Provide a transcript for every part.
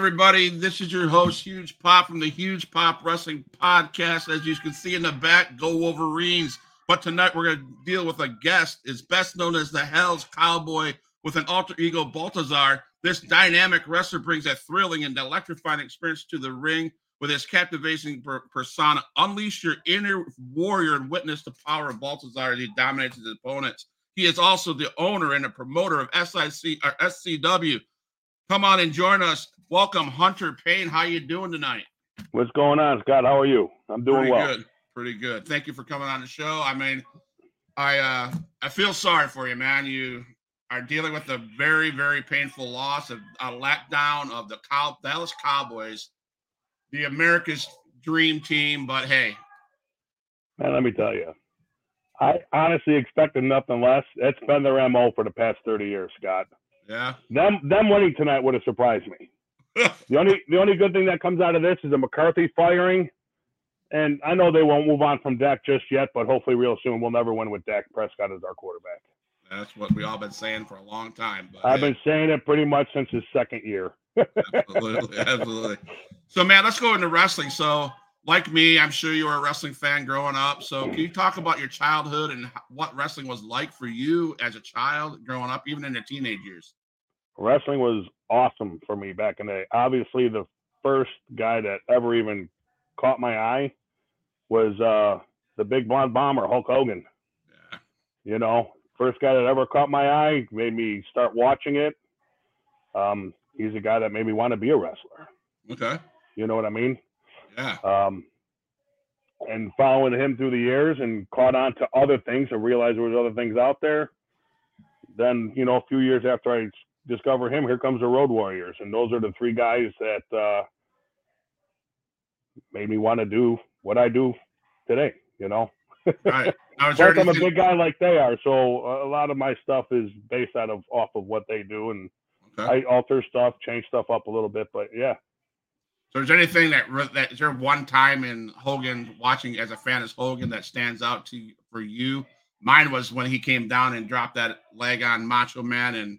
everybody. This is your host, Huge Pop from the Huge Pop Wrestling Podcast. As you can see in the back, go Wolverines. But tonight we're going to deal with a guest, is best known as the Hell's Cowboy with an alter ego, Baltazar. This dynamic wrestler brings a thrilling and electrifying experience to the ring with his captivating per- persona. Unleash your inner warrior and witness the power of Baltazar as he dominates his opponents. He is also the owner and a promoter of SIC or SCW. Come on and join us. Welcome, Hunter Paine. How you doing tonight? What's going on, Scott? How are you? I'm doing Pretty well. good. Pretty good. Thank you for coming on the show. I mean, I uh I feel sorry for you, man. You are dealing with a very, very painful loss of a letdown of the Cow- Dallas Cowboys, the America's dream team. But hey, Man, let me tell you, I honestly expected nothing less. It's been their MO for the past 30 years, Scott. yeah, Them them winning tonight would have surprised me. The only the only good thing that comes out of this is a McCarthy firing. And I know they won't move on from Dak just yet, but hopefully real soon we'll never win with Dak Prescott as our quarterback. that's what we all been saying for a long time. But I've been saying it pretty much since his second year. absolutely, absolutely. So, man, let's go into wrestling. So, like me, I'm sure you were a wrestling fan growing up. So, can you talk about your childhood and what wrestling was like for you as a child growing up, even in your teenage years? Wrestling was awesome for me back in the day. Obviously, the first guy that ever even caught my eye was uh, the big blonde bomber, Hulk Hogan. Yeah. You know, first guy that ever caught my eye, made me start watching it. Um, he's a guy that made me want to be a wrestler. Okay. You know what I mean? Yeah. Um, and following him through the years and caught on to other things and realized there was other things out there. Then, you know, a few years after I discovered him, here comes the Road Warriors. And those are the three guys that uh, made me want to do what I do today, you know. Right. Plus, I'm a big guy like they are, so a lot of my stuff is based out of off of what they do, and Okay. I alter stuff, change stuff up a little bit. But yeah, So, is there anything that that is there one time in Hogan watching as a fan as Hogan that stands out to you, for you? Mine was when he came down and dropped that leg on Macho Man, and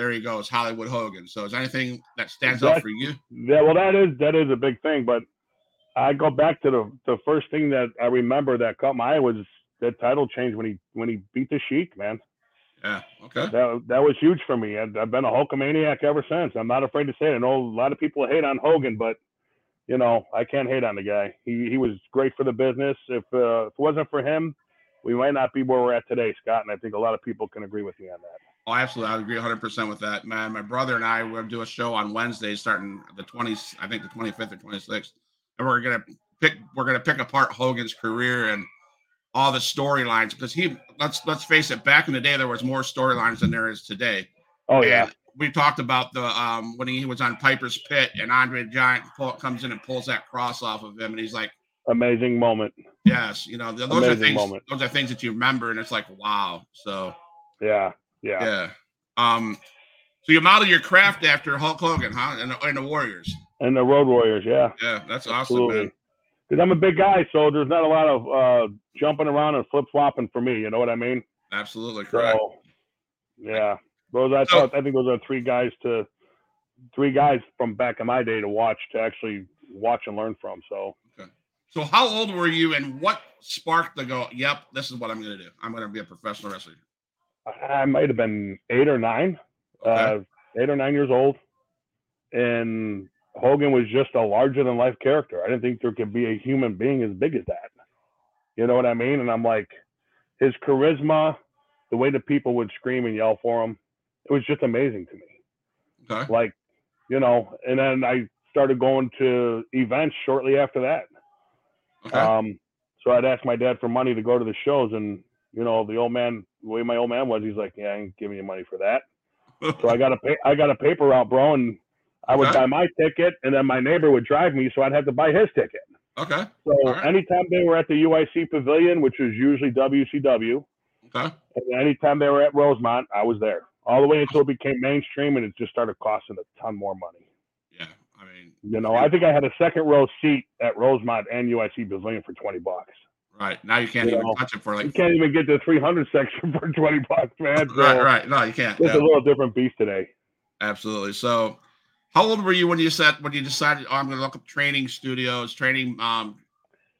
there he goes, Hollywood Hogan. So, is there anything that stands out for you? Yeah, well, that is that is a big thing. But I go back to the the first thing that I remember that caught my eye was that title change when he when he beat the Sheik. Man, Yeah. Okay. that that was huge for me. I've, I've been a Hulkamaniac ever since. I'm not afraid to say it. I know a lot of people hate on Hogan, but you know I can't hate on the guy. He he was great for the business. If uh, if it wasn't for him, we might not be where we're at today, Scott. And I think a lot of people can agree with me on that. Oh, absolutely. I agree 100% with that, man. My brother and I, we're going to do a show on Wednesday starting the 20th, I think the 25th or 26th. And we're going to pick, we're going to pick apart Hogan's career and all the storylines because he, let's, let's face it, back in the day, there was more storylines than there is today. Oh yeah, And we talked about the, um, when he was on Piper's Pit and Andre the Giant pull, comes in and pulls that cross off of him. And he's like, amazing moment. yes, you know, th- those are things, moment. those are things that you remember. And it's like, wow. So, Yeah, yeah. yeah. Um. So you model your craft after Hulk Hogan, huh? And the, and the Warriors. And the Road Warriors, yeah. Yeah, that's awesome, man. Because I'm a big guy, so there's not a lot of uh, jumping around and flip flopping for me. You know what I mean? Absolutely correct. So, yeah, those I So- thought I think those are three guys to three guys from back in my day to watch to actually watch and learn from. So So how old were you, and what sparked the go? Yep, this is what I'm going to do. I'm going to be a professional wrestler. I, might have been eight or nine, Okay. uh, eight or nine years old, and Hogan was just a larger than life character. I didn't think there could be a human being as big as that. You know what I mean? And I'm like, his charisma, the way the people would scream and yell for him, it was just amazing to me. okay. Like, you know, and then I started going to events shortly after that. Okay. Um, so I'd ask my dad for money to go to the shows, and you know, the old man, the way my old man was, he's like, "Yeah, I ain't giving you money for that." So I got a I got a paper route, bro, and I would Okay. buy my ticket, and then my neighbor would drive me, so I'd have to buy his ticket. okay. So right. anytime they were at the UIC Pavilion, which was usually WCW, Okay. and anytime they were at Rosemont, I was there. All the way until it became mainstream, and it just started costing a ton more money. Yeah. I mean, You know, I think I had a second row seat at Rosemont and UIC Pavilion for twenty bucks. Right now you can't You even know, touch it for like. You can't even get to the 300 section for 20 bucks, man. So Right. Right. No, you can't. It's a little different beast today. absolutely. So How old were you when you said when you decided oh, I'm going to look up training studios, training um,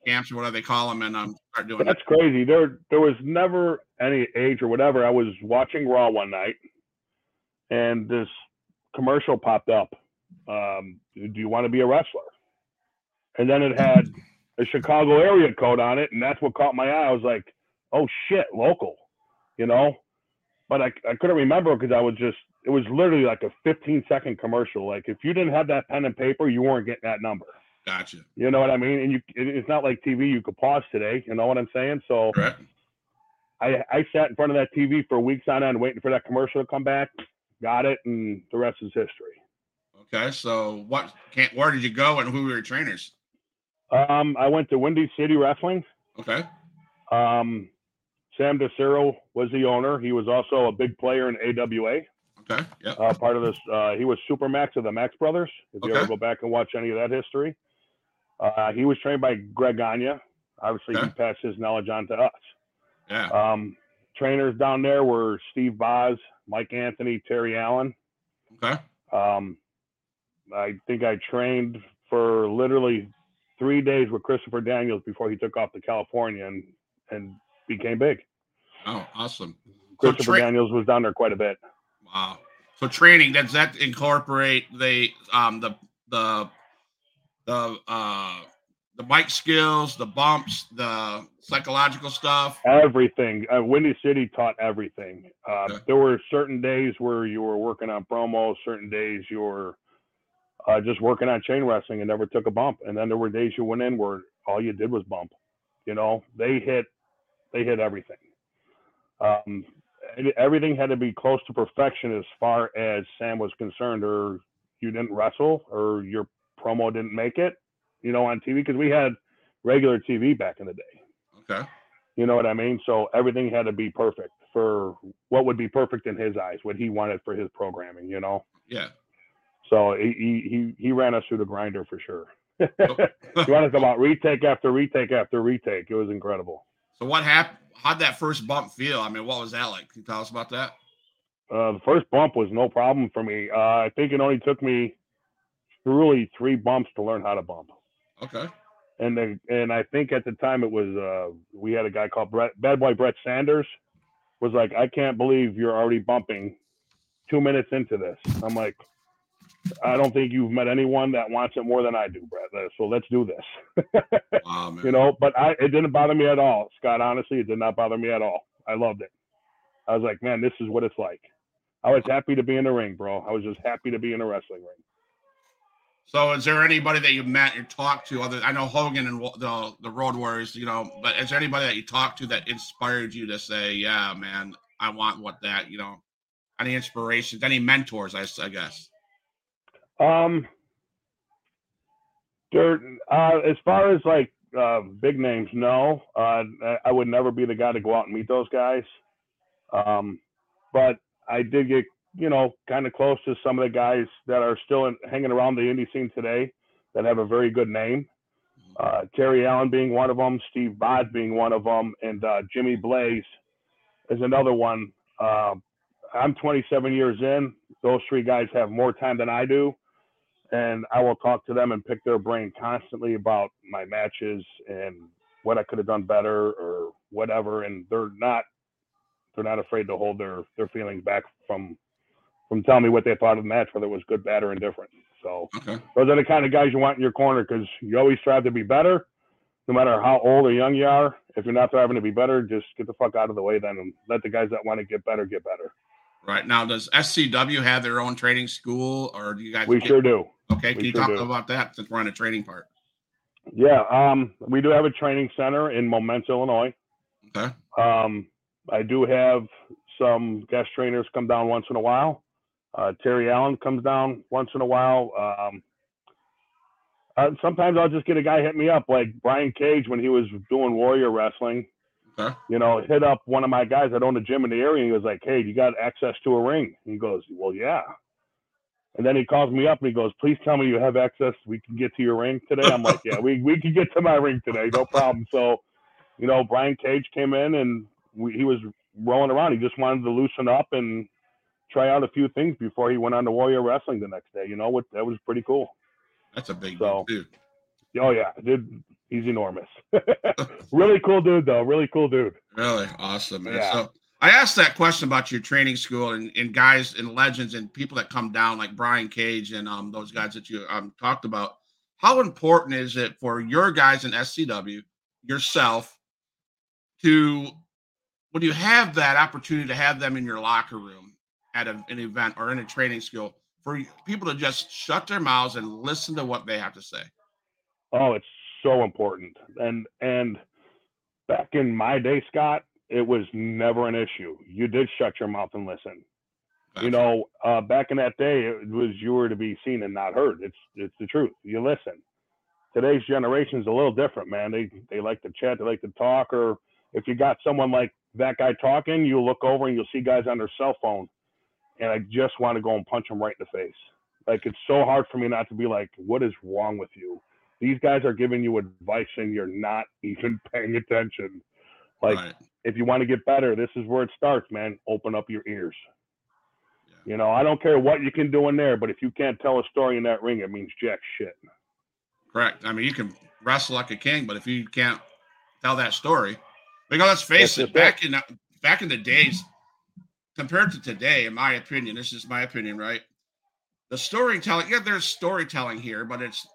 camps, or whatever they call them, and um, start doing That's crazy. There, there was never any age or whatever. I was watching Raw one night, and this commercial popped up. Um, do you want to be a wrestler? And then it had a Chicago area code on it, and that's what caught my eye. I was like, "Oh shit, local," you know. But I, I couldn't remember because I was just it was literally like a 15 second commercial. Like if you didn't have that pen and paper, you weren't getting that number. Gotcha. You know what I mean? And you, it, it's not like TV. You could pause today. You know what I'm saying? So. I, I sat in front of that TV for weeks on end, waiting for that commercial to come back. Got it, and the rest is history. Okay, so what? Can't, where did you go, and who were your trainers? Um, I went to Windy City Wrestling. Okay. Um, Sam DeCero was the owner. He was also a big player in AWA. Okay. Yeah. Uh, part of this, uh, he was Super Max of the Max Brothers. If you ever go back and watch any of that history, uh, he was trained by Greg Gagne. Obviously, he passed his knowledge on to us. Yeah. Um, trainers down there were Steve Boz, Mike Anthony, Terry Allen. Okay. Um, I think I trained for literally three days with Christopher Daniels before he took off to California and and became big. Oh, awesome. So Christopher tra- Daniels was down there quite a bit. Wow. So training does that incorporate the um the the the uh the bike skills, the bumps, the psychological stuff? Everything. Uh, Windy City taught everything. Uh, Okay. There were certain days where you were working on promos, certain days you were uh, just working on chain wrestling and never took a bump. And then there were days you went in where all you did was bump. You know, they hit, they hit everything. Um, everything had to be close to perfection as far as Sam was concerned, or you didn't wrestle, or your promo didn't make it. You know, on TV because we had regular TV back in the day. Okay. You know what I mean? So everything had to be perfect for what would be perfect in his eyes, what he wanted for his programming, you know? Yeah. So he he he, ran us through the grinder for sure. He ran us about retake after retake after retake. It was incredible. So what happened? How'd that first bump feel? I mean, what was that like? Can you tell us about that? Uh, the first bump was no problem for me. Uh, I think it only took me truly three bumps to learn how to bump. Okay. And then, and I think at the time it was uh, we had a guy called Brett, Bad Boy Brett Sanders was like, I can't believe you're already bumping two minutes into this. I'm like, I don't think you've met anyone that wants it more than I do, Brett. So let's do this. Wow, you know, but I it didn't bother me at all, Scott. Honestly, it did not bother me at all. I loved it. I was like, man, this is what it's like. I was happy to be in the ring, bro. I was just happy to be in a wrestling ring. So, is there anybody that you met or talked to? Other, I know Hogan and the the Road Warriors, you know, but is there anybody that you talked to that inspired you to say, "Yeah, man, I want what that," you know, any inspirations, any mentors? I guess. Um, there, uh, as far as like uh, big names, no. Uh, I- I would never be the guy to go out and meet those guys. Um, but I did get, you know, kind of close to some of the guys that are still in, hanging around the indie scene today that have a very good name. Uh, Terry Allen being one of them, Steve Boz being one of them, and uh, Jimmy Blaze is another one. Uh, I'm 27 years in. Those three guys have more time than I do and I will talk to them and pick their brain constantly about my matches and what I could have done better or whatever. And they're not they're not afraid to hold their their feelings back from from telling me what they thought of the match, whether it was good, bad, or indifferent. So Okay. those are the kind of guys you want in your corner because you always strive to be better, no matter how old or young you are. If you're not striving to be better, just get the fuck out of the way then and let the guys that want to get better get better. Right now, does SCW have their own training school, or do you guys? We sure do. Okay, can you sure talk do. about that since we're on the training part? Yeah, um, we do have a training center in Momence, Illinois. Okay. Um, I do have some guest trainers come down once in a while. Uh, Terry Allen comes down once in a while. Um, uh, sometimes I'll just get a guy hit me up, like Brian Cage when he was doing Warrior Wrestling. Okay. You know, hit up one of my guys that owned a gym in the area. And he was like, "Hey, you got access to a ring?" And He goes, "Well, yeah." And then he calls me up and he goes, "Please tell me you have access. We can get to your ring today." I'm like, "Yeah, we we can get to my ring today, no problem." So, you know, Brian Cage came in and we, he was rolling around. He just wanted to loosen up and try out a few things before he went on to Warrior Wrestling the next day. You know what? That was pretty cool. That's a big So- dude. Oh yeah, dude, he's enormous. really cool dude though. Really cool dude. Really awesome, man. Yeah. So I asked that question about your training school and, and guys and legends and people that come down like Brian Cage and um those guys that you um talked about. How important is it for your guys in SCW, yourself, to when you have that opportunity to have them in your locker room at a, an event or in a training school for people to just shut their mouths and listen to what they have to say? Oh, it's so important. And and back in my day, Scott, it was never an issue. You did shut your mouth and listen. You know, uh, back in that day, it was you were to be seen and not heard. It's it's the truth. You listen. Today's generation is a little different, man. They they like to chat, they like to talk, or if you got someone like that guy talking, you look over and you'll see guys on their cell phone, and I just want to go and punch them right in the face. Like it's so hard for me not to be like, what is wrong with you? These guys are giving you advice and you're not even paying attention. Like right. if you want to get better, this is where it starts, man. Open up your ears. Yeah. You know, I don't care what you can do in there, but if you can't tell a story in that ring, it means jack shit. Correct. I mean, you can wrestle like a king, but if you can't tell that story, because let's face That's it, back in back in the days, compared to today, in my opinion, this is my opinion, right? The storytelling, yeah, there's storytelling here, but it's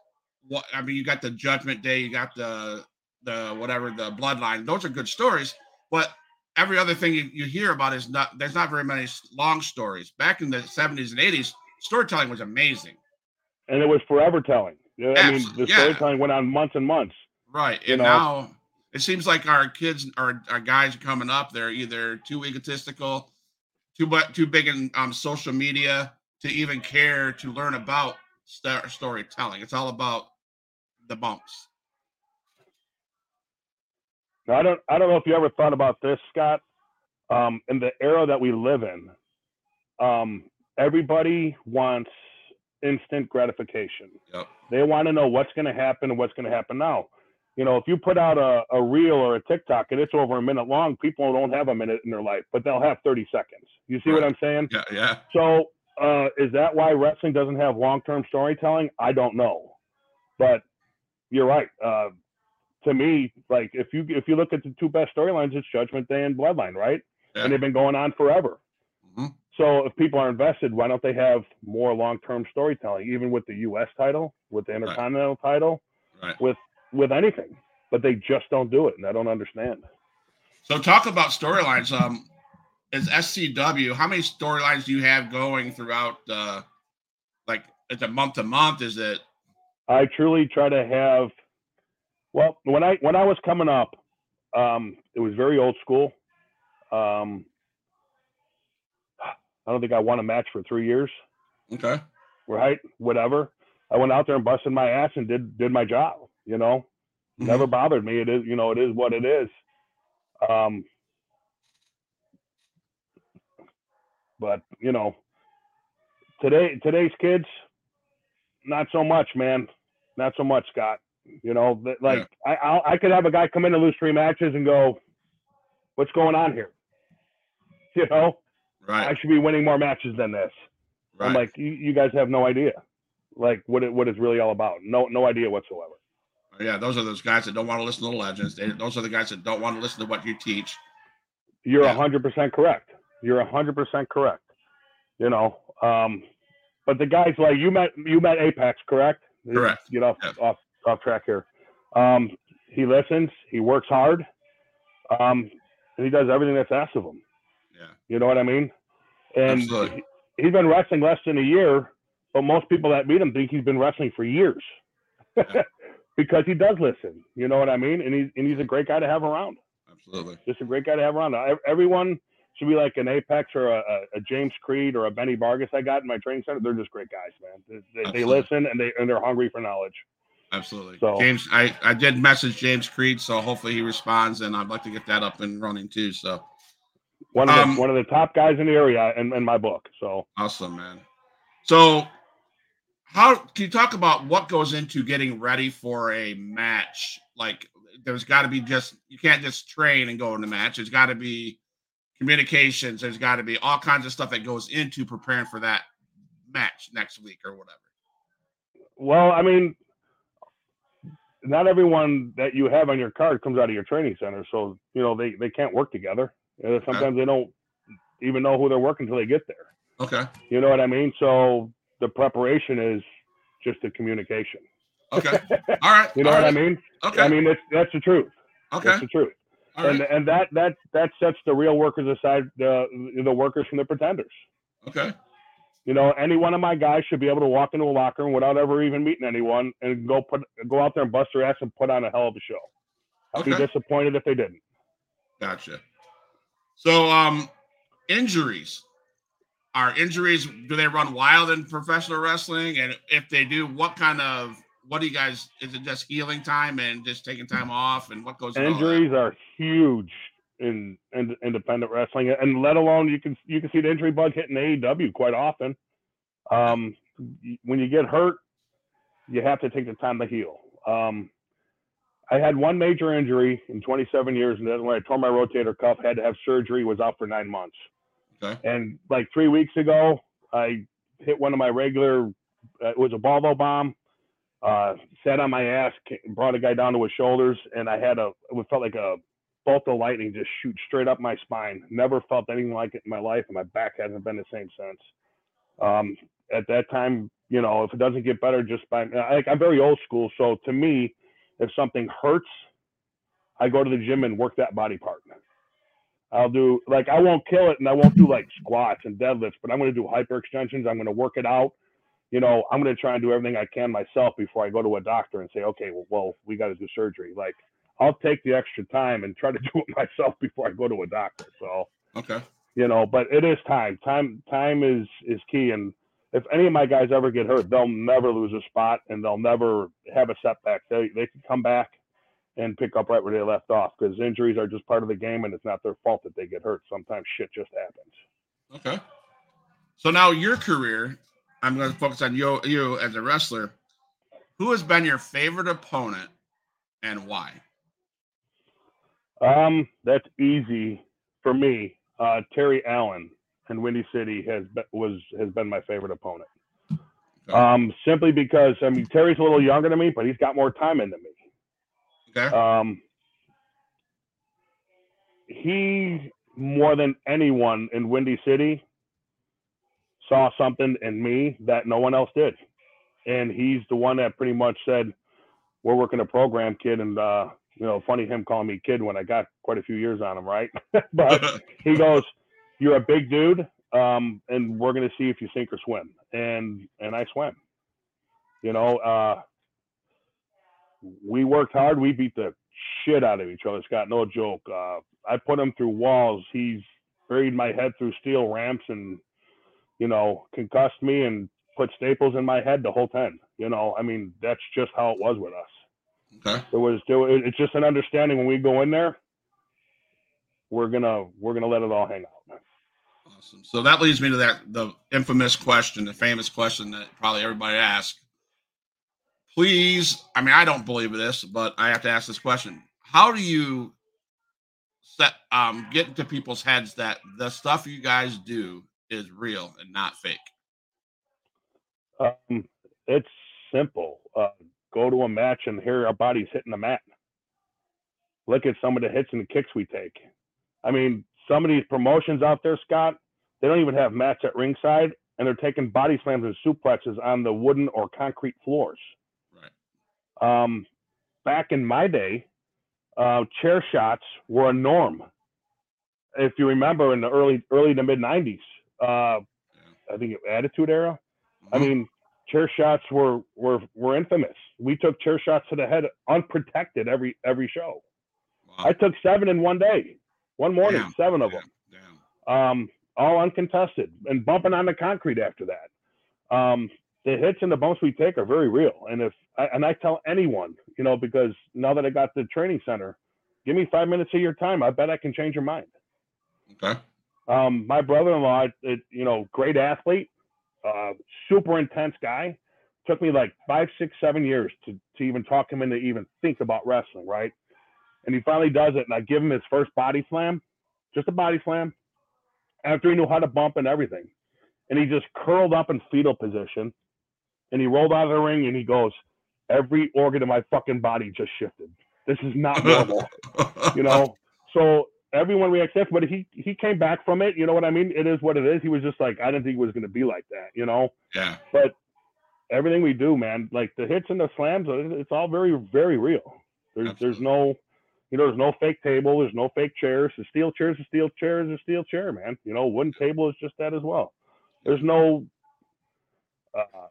what I mean. You got the Judgment Day, you got the the whatever the Bloodline. Those are good stories, but every other thing you, you hear about is not. There's not very many long stories. Back in the 70s and 80s, storytelling was amazing. And it was forever telling. I mean, the yeah. storytelling went on months and months. Right. And know? now it seems like our kids our, our guys coming up, they're either too egotistical, too but too big in um, social media to even care to learn about st- storytelling. It's all about the bumps. Now, I don't, I don't know if you ever thought about this, Scott. Um, in the era that we live in, um, everybody wants instant gratification. Yep. They want to know what's going to happen and what's going to happen now. You know, if you put out a, a reel or a TikTok and it's over a minute long, people don't have a minute in their life, but they'll have 30 seconds. You see what I'm saying? Yeah, yeah. So, uh, is that why wrestling doesn't have long-term storytelling? I don't know, but you're right. Uh, to me, like if you if you look at the two best storylines, it's Judgment Day and Bloodline, right? Yeah. And they've been going on forever. Mhm. So if people are invested, why don't they have more long-term storytelling, even with the U.S. title, with the Intercontinental title, Right. with anything? But they just don't do it, and I don't understand. So talk about storylines. Um is SCW, how many storylines do you have going throughout uh like is it month to month? Is it I truly try to have. Well, when I when I was coming up, um, it was very old school. Um, I don't think I won a match for three years. okay? Right? Whatever. I went out there and busted my ass and did did my job. You know, Mhm. never bothered me. It is, you know, it is what it is. Um, but you know, today today's kids, not so much, man. Not so much, Scott. You know, like I I'll, I could have a guy come in and lose three matches and go, "What's going on here?" You know, Right. I should be winning more matches than this. right. I'm like, you, you guys have no idea, like what it what it's really all about. No no idea whatsoever. Yeah, those are those guys that don't want to listen to the legends. They, those are the guys that don't want to listen to what you teach. You're a Yeah. hundred percent correct. You're a hundred percent correct. You know, um, but the guys like you met you met Apex, correct? Correct. Get off Yeah. off off track here. Um, he listens. He works hard. Um, and he does everything that's asked of him. Yeah. You know what I mean? And Absolutely. he, he's been wrestling less than a year, but most people that meet him think he's been wrestling for years. Yeah. because he does listen. You know what I mean? And he's and he's a great guy to have around. Absolutely. just a great guy to have around. Ev- Everyone should be like an Apex or a, a, a James Creed or a Benny Vargas I got in my training center. They're just great guys, man. They, they, they listen and they and they're hungry for knowledge. Absolutely. So- James, I, I did message James Creed, so hopefully he responds, and I'd like to get that up and running too. So One of Um, the one of the top guys in the area in, in my book. So awesome, man. So, how can you talk about what goes into getting ready for a match? Like, there's got to be just you can't just train and go in the match. There's got to be communications. There's got to be all kinds of stuff that goes into preparing for that match next week or whatever. Well, I mean, not everyone that you have on your card comes out of your training center, so you know they they can't work together. Sometimes okay. they don't even know who they're working until they get there. Okay. You know what I mean? So the preparation is just the communication. Okay. All right. you know All what right. I mean? Okay. I mean that's that's the truth. Okay. That's the truth. All and right. and that that that sets the real workers aside the the workers from the pretenders. Okay. You know, any one of my guys should be able to walk into a locker room without ever even meeting anyone and go put go out there and bust their ass and put on a hell of a show. I'd Okay. be disappointed if they didn't. Gotcha. So, um, injuries. Are injuries? Do they run wild in professional wrestling? And if they do, what kind of? What do you guys? Is it just healing time and just taking time off? And what goes? Injuries are huge in, in independent wrestling, and let alone you can you can see the injury bug hitting AEW quite often. Um, when you get hurt, you have to take the time to heal. Um, I had one major injury in 27 years, and then when I tore my rotator cuff, had to have surgery, was out for nine months. Okay. And like three weeks ago, I hit one of my regular. Uh, it was a Volvo bomb. Uh, sat on my ass, brought a guy down to his shoulders, and I had a. It felt like a bolt of lightning just shoot straight up my spine. Never felt anything like it in my life, and my back hasn't been the same since. Um, at that time, you know, if it doesn't get better just by like I'm very old school, so to me, if something hurts, I go to the gym and work that body part. I'll do like I won't kill it and I won't do like squats and deadlifts, but I'm going to do hyperextensions. I'm going to work it out. You know, I'm going to try and do everything I can myself before I go to a doctor and say, okay, well, well we got to do surgery. Like I'll take the extra time and try to do it myself before I go to a doctor. So Okay. you know, but it is time. Time time is is key. And if any of my guys ever get hurt, they'll never lose a spot and they'll never have a setback. They they can come back and pick up right where they left off because injuries are just part of the game and it's not their fault that they get hurt. Sometimes shit just happens. Okay. So now your career, I'm going to focus on you, you as a wrestler. Who has been your favorite opponent and why? Um, that's easy for me. Uh, Terry Allen and Windy City has been, was has been my favorite opponent. Okay. Um, simply because I mean Terry's a little younger than me, but he's got more time in than me. Okay. Um, he more than anyone in Windy City saw something in me that no one else did, and he's the one that pretty much said, "We're working a program, kid." And uh, you know, funny him calling me kid when I got quite a few years on him, right? but he goes, "You're a big dude, um, and we're gonna see if you sink or swim." And and I swam. You know, uh, we worked hard. We beat the shit out of each other, Scott. No joke. Uh, I put him through walls. He's buried my head through steel ramps and, you know, concussed me and put staples in my head the whole time. You know, I mean, that's just how it was with us. Okay. There was, there, was- it's just an understanding when we go in there, we're gonna, we're gonna let it all hang out. Awesome. So that leads me to that the infamous question, the famous question that probably everybody asks. Please, I mean, I don't believe this, but I have to ask this question. How do you set um get into people's heads that the stuff you guys do is real and not fake? Um, it's simple. Uh, go to a match and hear our bodies hitting the mat. Look at some of the hits and the kicks we take. I mean, some of these promotions out there, Scott, they don't even have mats at ringside, and they're taking body slams and suplexes on the wooden or concrete floors. Right. Um, back in my day, uh, chair shots were a norm. If you remember, in the early early to mid '90s, uh, I think Attitude Era. I Mhm. mean, chair shots were were were infamous. We took chair shots to the head unprotected every every show. Wow. I took seven in one day, one morning, Damn, seven of damn, them, damn. um, all uncontested, and bumping on the concrete after that. Um, the hits and the bumps we take are very real, and if I, and I tell anyone, you know, because now that I got the training center, give me five minutes of your time. I bet I can change your mind. Okay. Um, my brother-in-law, it, you know, great athlete, uh, super intense guy. Took me like five, six, seven years to, to even talk him into even think about wrestling, right? And he finally does it, and I give him his first body slam, just a body slam, after he knew how to bump and everything. And he just curled up in fetal position and he rolled out of the ring and he goes, Every organ in my fucking body just shifted. This is not normal. you know? So everyone reacts different, but he he came back from it. You know what I mean? It is what it is. He was just like, I didn't think it was going to be like that. You know? Yeah. But everything we do, man, like the hits and the slams, it's all very very real. There's Absolutely. there's no you know, there's no fake table, there's no fake chairs. The steel chair is a steel chair is a steel chair, man. You know, wooden table is just that as well. There's no uh,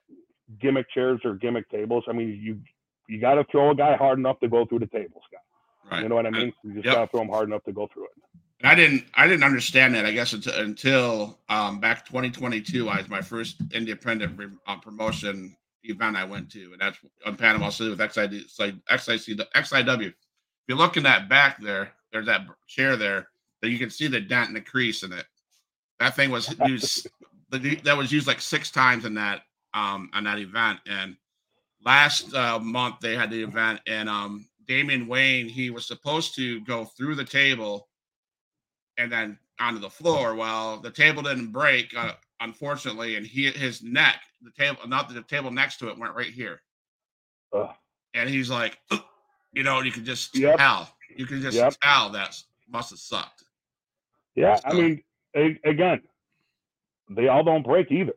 gimmick chairs or gimmick tables. I mean, you you got to throw a guy hard enough to go through the table, Scott. Right. You know what I mean? You just yep. got to throw them hard enough to go through it. And I didn't I didn't understand that. I guess until, until um, back 2022, I was my first independent uh, promotion event I went to, and that's on Panama City with XID, XIC, XIW. If you look in that back there, there's that chair there that you can see the dent and the crease in it. That thing was used. that was used like six times in that um on that event. And last uh, month they had the event, and um Damian Wayne he was supposed to go through the table and then onto the floor. Well, the table didn't break, uh, unfortunately, and he his neck, the table, not the table next to it, went right here. Ugh. And he's like, you know, you can just yep. tell, you can just yep. tell that must have sucked. Yeah, so, I mean, a- again, they all don't break either.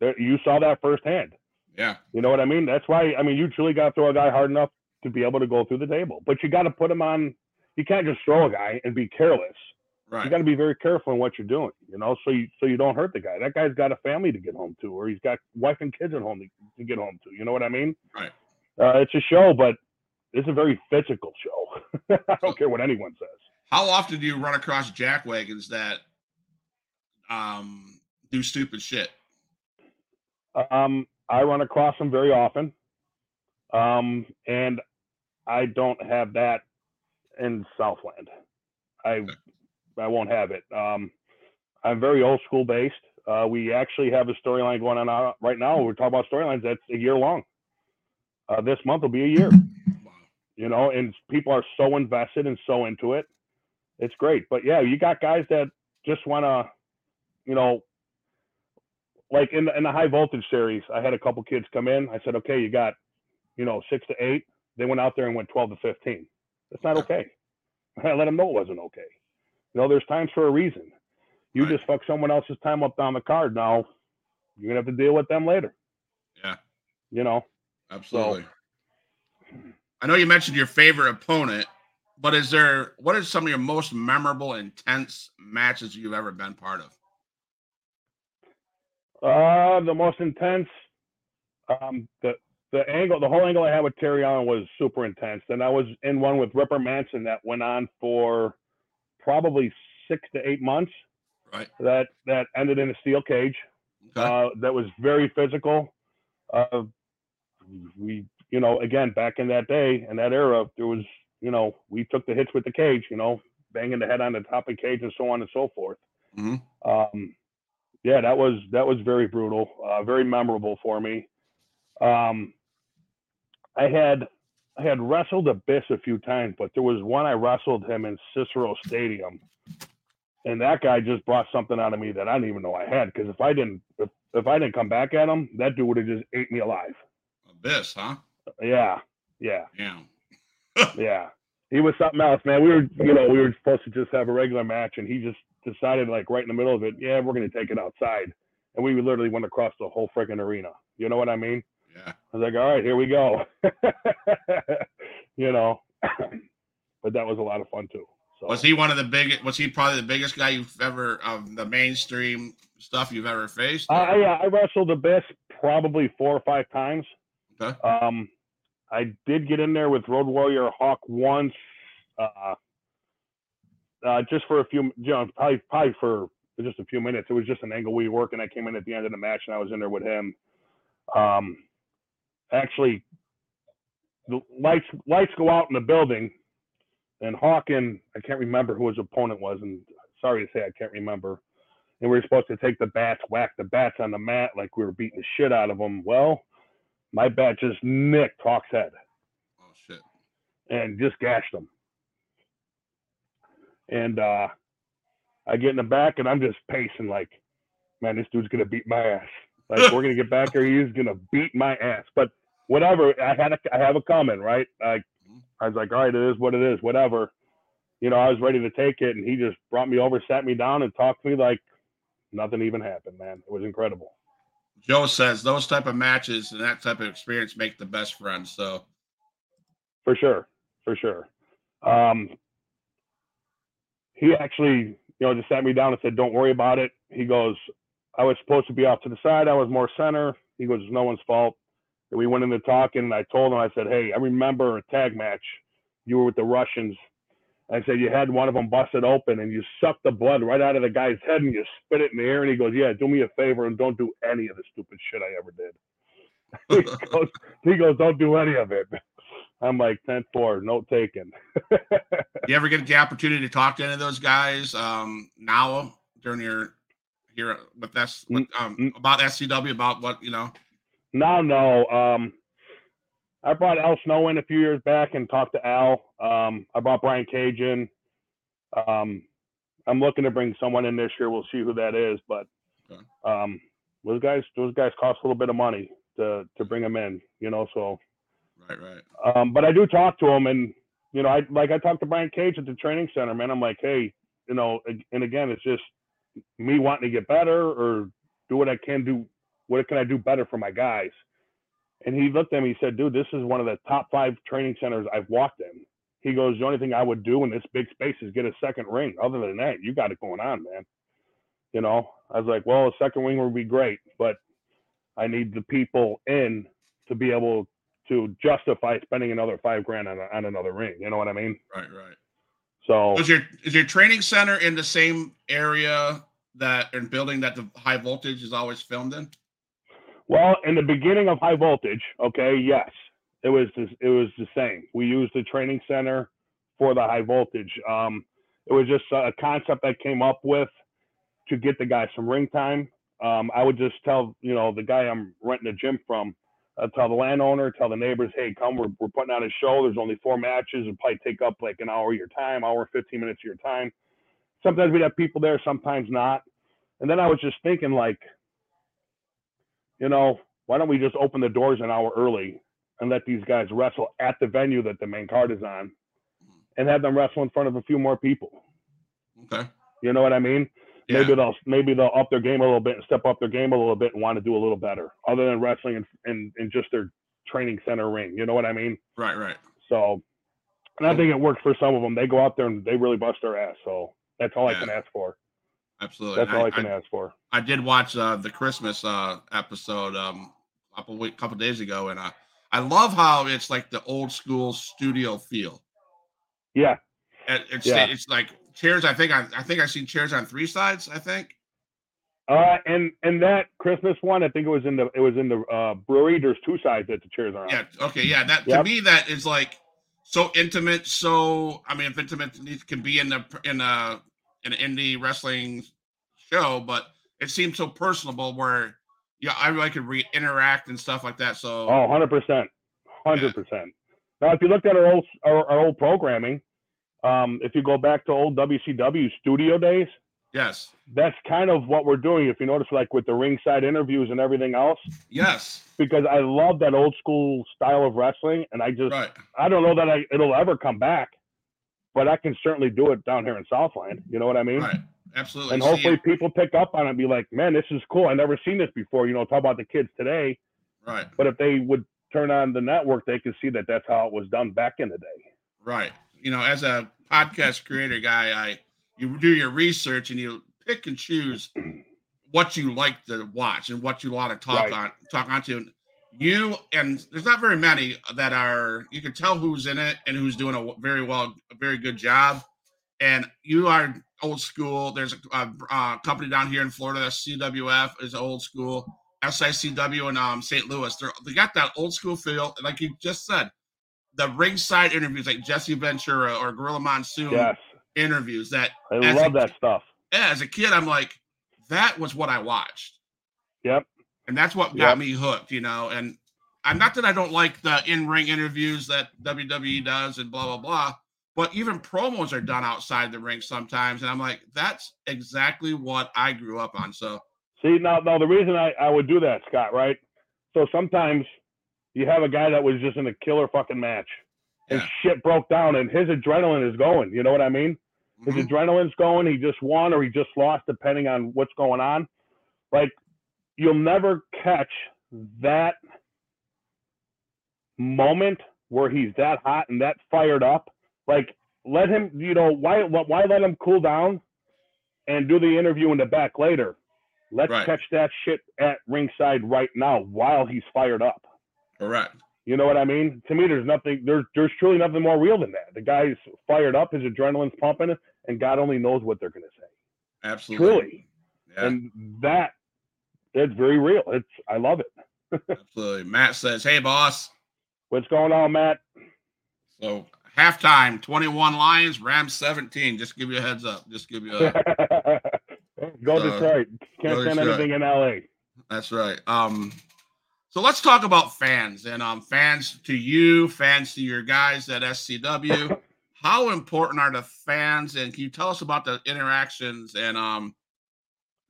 They're, you saw that firsthand. Yeah. You know what I mean? That's why I mean you truly got to throw a guy hard enough to be able to go through the table, but you got to put him on. You can't just throw a guy and be careless. Right. You got to be very careful in what you're doing, you know, so you so you don't hurt the guy. That guy's got a family to get home to, or he's got wife and kids at home to, to get home to. You know what I mean? Right. Uh, it's a show, but it's a very physical show. I don't care what anyone says. How often do you run across jack wagons that um, do stupid shit? Um, I run across them very often, um, and I don't have that in Southland. I I won't have it. Um, I'm very old school based. Uh, we actually have a storyline going on uh, right now. We're talking about storylines that's a year long. Uh, this month will be a year. You know, and people are so invested and so into it. It's great. But yeah, you got guys that just want to, you know, like in the, in the high voltage series, I had a couple kids come in. I said, okay, you got, you know, six to eight. They went out there and went 12 to 15. That's not okay. I let them know it wasn't okay. You know, there's times for a reason. You right. just fuck someone else's time up down the card. Now you're gonna have to deal with them later. Yeah. You know. Absolutely. So, I know you mentioned your favorite opponent, but is there what are some of your most memorable, intense matches you've ever been part of? Uh, the most intense, um, the the angle, the whole angle I had with Terry Allen was super intense. And I was in one with Ripper Manson that went on for probably six to eight months. Right. That that ended in a steel cage. Okay. Uh, that was very physical. Uh, we, you know, again back in that day in that era, there was, you know, we took the hits with the cage. You know, banging the head on the top of the cage and so on and so forth. Mm-hmm. Um, yeah, that was that was very brutal, uh, very memorable for me. Um, I had I had wrestled Abyss a few times, but there was one I wrestled him in Cicero Stadium, and that guy just brought something out of me that I didn't even know I had. Because if I didn't if, if I didn't come back at him, that dude would have just ate me alive. Abyss, huh? Yeah, yeah, yeah, yeah. He was something else, man. We were, you know, we were supposed to just have a regular match, and he just decided, like, right in the middle of it, yeah, we're going to take it outside, and we literally went across the whole freaking arena. You know what I mean? Yeah. I was like, all right, here we go. you know, but that was a lot of fun too. So. Was he one of the biggest? Was he probably the biggest guy you've ever of the mainstream stuff you've ever faced? Uh, yeah, I wrestled Abyss probably four or five times. Okay. Um, I did get in there with Road Warrior Hawk once, uh, uh, just for a few, you know, probably probably for just a few minutes. It was just an angle we work, and I came in at the end of the match, and I was in there with him. Um, actually the lights lights go out in the building, and Hawken, I can't remember who his opponent was, and sorry to say I can't remember. And we were supposed to take the bats, whack the bats on the mat like we were beating the shit out of them. Well, my bat just nicked Hawk's head. Oh shit! And just gashed him. And uh, I get in the back and I'm just pacing like, man, this dude's gonna beat my ass. Like we're gonna get back there, he's gonna beat my ass. But whatever, I had a, I have a coming, right? Like I was like, all right, it is what it is, whatever. You know, I was ready to take it, and he just brought me over, sat me down, and talked to me like nothing even happened. Man, it was incredible. Joe says those type of matches and that type of experience make the best friends. So, for sure, for sure. Um, he actually, you know, just sat me down and said, "Don't worry about it." He goes, "I was supposed to be off to the side. I was more center." He goes, "It's "No one's fault." And we went into talking, and I told him, I said, "Hey, I remember a tag match. You were with the Russians I said, you had one of them busted open and you sucked the blood right out of the guy's head and you spit it in the air. And he goes, yeah, do me a favor and don't do any of the stupid shit I ever did. he, goes, he goes, don't do any of it. I'm like, 10 4, note taken. you ever get the opportunity to talk to any of those guys um, now during your here with us with, um, about SCW, about what, you know? No, no. Um, I brought Al Snow in a few years back and talked to Al. Um, I brought Brian Cage in. Um, I'm looking to bring someone in this year. We'll see who that is, but um, those guys, those guys cost a little bit of money to to bring them in, you know. So, right, right. Um, but I do talk to them, and you know, I like I talked to Brian Cage at the training center, man. I'm like, hey, you know, and again, it's just me wanting to get better or do what I can do. What can I do better for my guys? And he looked at me, he said, dude, this is one of the top five training centers I've walked in. He goes, the only thing I would do in this big space is get a second ring. Other than that, you got it going on, man. You know, I was like, well, a second ring would be great, but I need the people in to be able to justify spending another five grand on, a, on another ring. You know what I mean? Right, right. So is your is your training center in the same area that and building that the high voltage is always filmed in? Well, in the beginning of high voltage, okay, yes, it was it was the same. We used the training center for the high voltage. Um, it was just a concept I came up with to get the guys some ring time. Um, I would just tell you know the guy I'm renting a gym from, uh, tell the landowner, tell the neighbors, hey, come, we're we're putting on a show. There's only four matches. It'll probably take up like an hour of your time, hour 15 minutes of your time. Sometimes we'd have people there, sometimes not. And then I was just thinking like you know, why don't we just open the doors an hour early and let these guys wrestle at the venue that the main card is on and have them wrestle in front of a few more people. Okay. You know what I mean? Yeah. Maybe they'll maybe they'll up their game a little bit and step up their game a little bit and want to do a little better, other than wrestling in, in, in just their training center ring. You know what I mean? Right, right. So, and I think it works for some of them. They go out there and they really bust their ass. So that's all yeah. I can ask for. Absolutely. That's all I, I can I, ask for. I did watch uh, the Christmas uh, episode um, a couple week, couple days ago, and I I love how it's like the old school studio feel. Yeah. it's yeah. it's like chairs. I think I I think I seen chairs on three sides. I think. Uh, and and that Christmas one, I think it was in the it was in the uh, brewery. There's two sides that the chairs are on. Yeah. Okay. Yeah. That yep. to me that is like so intimate. So I mean, if intimate can be in the in a an indie wrestling show, but it seemed so personable where yeah, I really could re- interact and stuff like that. So oh, 100 percent, hundred percent. Now, if you looked at our old our, our, old programming, um, if you go back to old WCW studio days, yes, that's kind of what we're doing. If you notice, like with the ringside interviews and everything else, yes, because I love that old school style of wrestling, and I just right. I don't know that I, it'll ever come back but I can certainly do it down here in Southland. You know what I mean? Right. Absolutely. And hopefully See, people pick up on it and be like, man, this is cool. I never seen this before. You know, talk about the kids today. Right. But if they would turn on the network, they could see that that's how it was done back in the day. Right. You know, as a podcast creator guy, I you do your research and you pick and choose what you like to watch and what you want to talk right. on talk onto you and there's not very many that are you can tell who's in it and who's doing a very well a very good job. And you are old school. There's a, a, a company down here in florida that cwf is old school sicw in um, st louis. They're, they got that old school feel. Like you just said the ringside interviews like jesse ventura or gorilla monsoon yes. interviews that i love a, that stuff. Yeah as a kid i'm like that was what i watched. Yep and that's what got me hooked, you know. And I'm not that I don't like the in-ring interviews that WWE does and blah blah blah, but even promos are done outside the ring sometimes. And I'm like, that's exactly what I grew up on. So see now now the reason I, I would do that, Scott, right? So sometimes you have a guy that was just in a killer fucking match and Yeah. shit broke down and his adrenaline is going. You know what I mean? His mhm, adrenaline's going. He just won or he just lost, depending on what's going on. Like you'll never catch that moment where he's that hot and that fired up. Like let him, you know, why why let him cool down and do the interview in the back later? Let's Right. catch that shit at ringside right now while he's fired up. correct. You know what I mean? To me, there's nothing. There's there's truly nothing more real than that. The guy's fired up, his adrenaline's pumping, and God only knows what they're gonna say. Absolutely. Truly, Yeah, and that it's very real. It's I love it. absolutely. Matt says, Hey, boss. What's going on, Matt? So halftime 21 Lions, Rams 17. Just give you a heads up. Just give you a. Go Uh, Detroit. Can't go stand anything in LA. That's right. Um, so let's talk about fans and um fans to you, fans to your guys at SCW. How important are the fans, and can you tell us about the interactions and um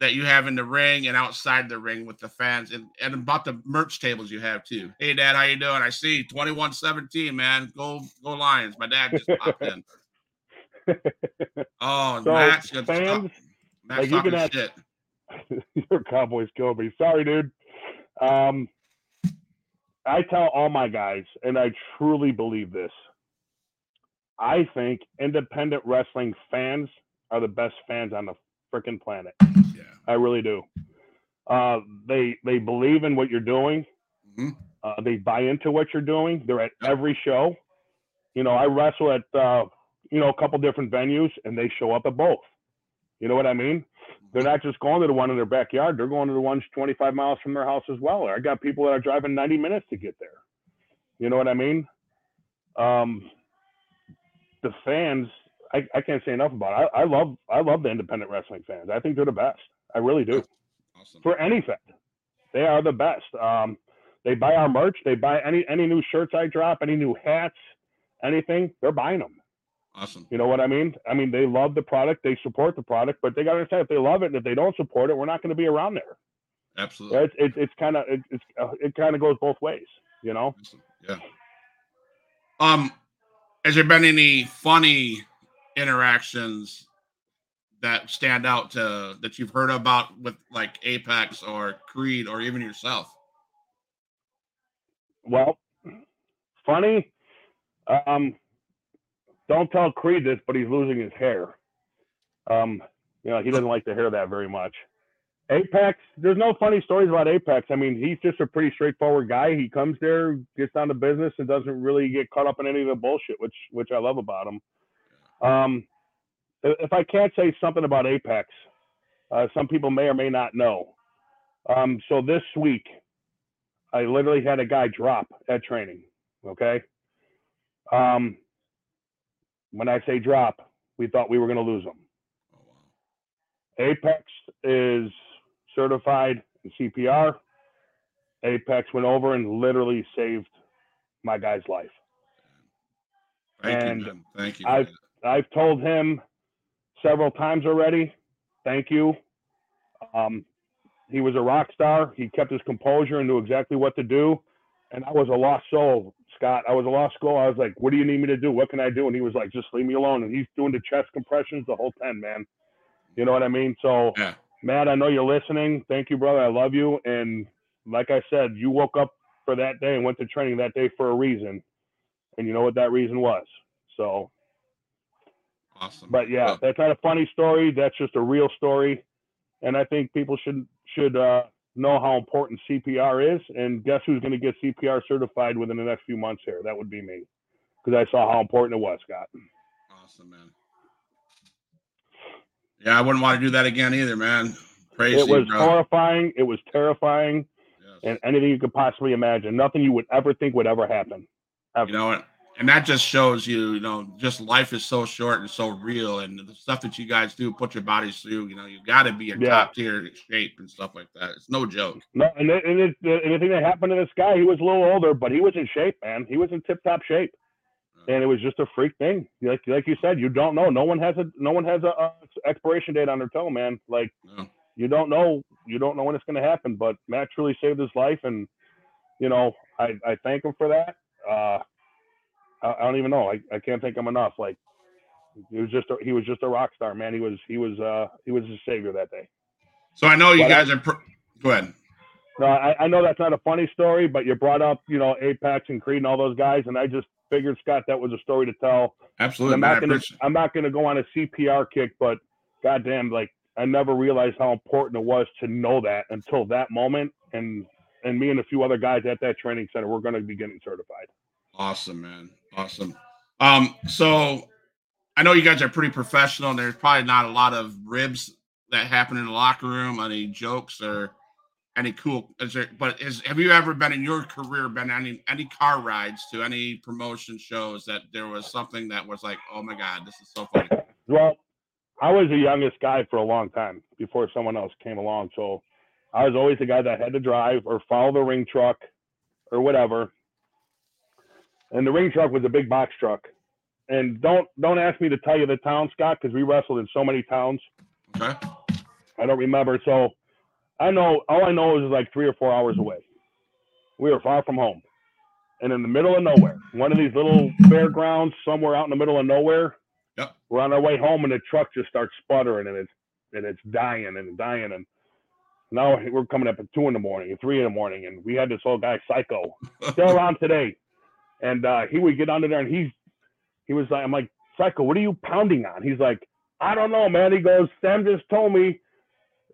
that you have in the ring and outside the ring with the fans, and, and about the merch tables you have too? Hey, Dad, how you doing? I see twenty one seventeen, man. Go go Lions! My dad just popped in. Oh, So, Matt's gonna fans, Matt's like, you talking have- shit. Your Cowboys killed me. Sorry, dude. Um, I tell all my guys, and I truly believe this. I think independent wrestling fans are the best fans on the freaking planet. Yeah. I really do. Uh, they they believe in what you're doing. Mhm. Uh, they buy into what you're doing. They're at every show. You know, I wrestle at uh, you know a couple different venues, and they show up at both. You know what I mean? They're not just going to the one in their backyard. They're going to the ones 25 miles from their house as well. I got people that are driving 90 minutes to get there. You know what I mean? Um, the fans, I, I can't say enough about it. I, I love I love the independent wrestling fans. I think they're the best. I really do Awesome. for anything. They are the best. Um, they buy our merch. They buy any any new shirts I drop, any new hats, anything. They're buying them. Awesome. You know what I mean? I mean, they love the product. They support the product, but they got to understand if they love it and if they don't support it, we're not going to be around there. Absolutely. It's it, it's kind of it, it's uh, it kind of goes both ways. You know? Awesome. Yeah. Um, has there been any funny interactions that stand out to that you've heard about with like Apex or Creed or even yourself? Well, funny. Um, don't tell Creed this, but he's losing his hair. Um, you know, he doesn't like to hear that very much. Apex, there's no funny stories about Apex. I mean, he's just a pretty straightforward guy. He comes there, gets down to business, and doesn't really get caught up in any of the bullshit, which which I love about him. Um, if I can't say something about Apex, uh, some people may or may not know. Um, so this week, I literally had a guy drop at training. Okay. Um, when I say drop, we thought we were going to lose him. Oh wow. Apex is certified in CPR. Apex went over and literally saved my guy's life. Thank And you, man. Thank you. I've- that. I've told him several times already, thank you. Um, he was a rock star. He kept his composure and knew exactly what to do. And I was a lost soul, Scott. I was a lost soul. I was like, what do you need me to do? What can I do? And he was like, just leave me alone. And he's doing the chest compressions the whole 10, man. You know what I mean? So, Yeah. Matt, I know you're listening. Thank you, brother. I love you. And like I said, you woke up for that day and went to training that day for a reason. And you know what that reason was. So, Awesome. but yeah, Well, that's not a funny story. That's just a real story, and I think people should should uh, know how important CPR is. And guess who's going to get CPR certified within the next few months? Here, that would be me, because I saw how important it was, Scott. awesome, man. Yeah, I wouldn't want to do that again either, man. Crazy, it was bro. horrifying. It was terrifying, Yes. and anything you could possibly imagine. Nothing you would ever think would ever happen. Ever. you know and, and that just shows you you know just life is so short and so real and the stuff that you guys do put your bodies through you know you got to be in Yeah. top tier shape and stuff like that it's no joke No, and, it, and, it, and the thing that happened to this guy, he was a little older, but he was in shape, man. He was in tip top shape. and it was just a freak thing. Like like you said, you don't know. No one has a no one has a, a expiration date on their toe, man. Like No. you don't know you don't know when it's going to happen. But Matt truly saved his life, and you know I I thank him for that. Uh, I, I don't even know. I, I can't thank him enough. Like he was just a, he was just a rock star, man. He was he was uh he was a savior that day. So I know you But I- guys are. Pr- Go ahead. No, I, I know that's not a funny story, but you brought up you know Apex and Creed and all those guys, and I just figured Scott that was a story to tell. Absolutely, I'm not gonna I'm not gonna go on a CPR kick, but goddamn, like I never realized how important it was to know that until that moment. And and me and a few other guys at that training center, we're gonna be getting certified. Awesome, man. Awesome. Um, so I know you guys are pretty professional. There's probably not a lot of ribs that happen in the locker room, any jokes or any cool is there but is have you ever been in your career been any any car rides to any promotion shows that there was something that was like, oh my god, this is so funny. Well, I was the youngest guy for a long time before someone else came along, so I was always the guy that had to drive or follow the ring truck or whatever. And the ring truck was a big box truck. And don't don't ask me to tell you the town, Scott, because we wrestled in so many towns. Okay. I don't remember. So I know all I know is like three or four hours away. We were far from home. And in the middle of nowhere, one of these little fairgrounds somewhere out in the middle of nowhere. Yep. We're on our way home and the truck just starts sputtering and it's and it's dying and dying and now we're coming up at two in the morning and three in the morning and we had this old guy psycho still around today. And uh, he would get under there and he's he was like I'm like, Psycho, what are you pounding on? He's like, I don't know, man. He goes, Sam just told me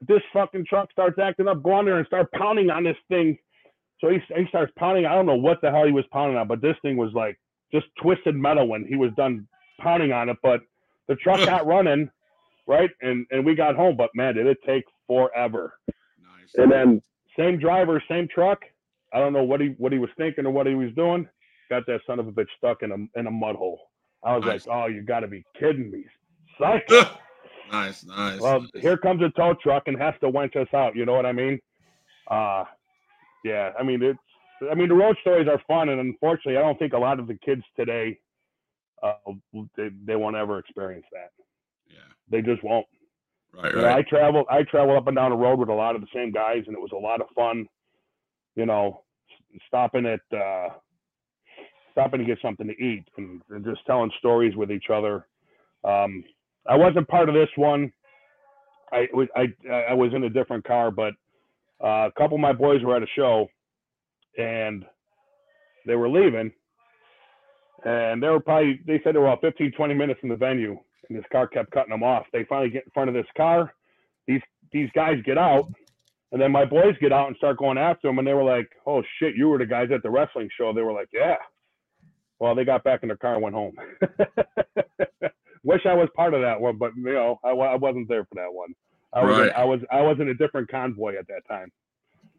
this fucking truck starts acting up, go on there and start pounding on this thing. So he, he starts pounding. I don't know what the hell he was pounding on, but this thing was like just twisted metal when he was done pounding on it. But the truck got running, right? And and we got home. But man, did it take forever. Nice. And then same driver, same truck. I don't know what he what he was thinking or what he was doing. Got that son of a bitch stuck in a in a mud hole. I was Nice. like, oh, you got to be kidding me, psycho. nice, nice. Well, nice. here comes a tow truck and has to wench us out. You know what I mean? Uh yeah. I mean, it's. I mean, the road stories are fun, and unfortunately, I don't think a lot of the kids today, uh, they, they won't ever experience that. Yeah. They just won't. Right, know, I right. travel. I travel up and down the road with a lot of the same guys, and it was a lot of fun. You know, stopping at uh, stopping to get something to eat and, and just telling stories with each other. Um, I wasn't part of this one. I I I was in a different car, but uh, a couple of my boys were at a show, and they were leaving, and they were probably they said they were about 15, 20 minutes from the venue, and this car kept cutting them off. They finally get in front of this car. These these guys get out, and then my boys get out and start going after them, and they were like, "Oh shit, you were the guys at the wrestling show." They were like, "Yeah." Well, they got back in their car and went home. Wish I was part of that one, but you know, I, I wasn't there for that one. I was in, I was I was in a different convoy at that time.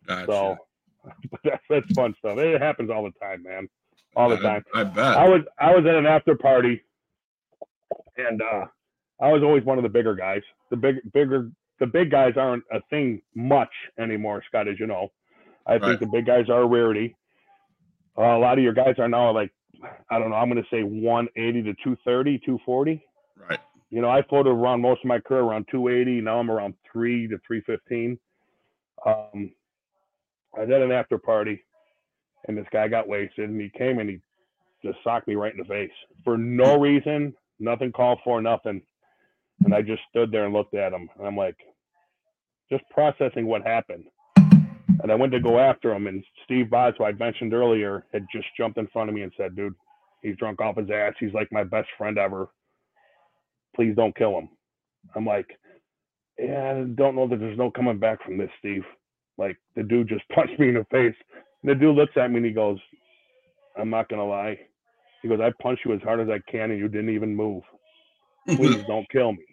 Gotcha. So, but that's that's fun stuff. It happens all the time, man. all the I- time. I, bet. I was I was at an after party, and uh, I was always one of the bigger guys. The big bigger the big guys aren't a thing much anymore, Scott, as you know. I Right. think the big guys are a rarity. Uh, a lot of your guys are now like I don't know. I'm going to say 180 to 230, 240. right. You know, I floated around most of my career around 280. Now I'm around three to 315. Um, I at an after party, and this guy got wasted, and he came and he just socked me right in the face for no reason, nothing called for, nothing. And I just stood there and looked at him, and I'm like, just processing what happened. And I went to go after him, and Steve Boz, who I mentioned earlier, had just jumped in front of me and said, "Dude, he's drunk off his ass. He's like my best friend ever. Please don't kill him." I'm like, "Yeah, I don't know that there's no coming back from this, Steve." Like the dude just punched me in the face. And the dude looks at me and he goes, "I'm not gonna lie." He goes, "I punched you as hard as I can, and you didn't even move. Please don't kill me."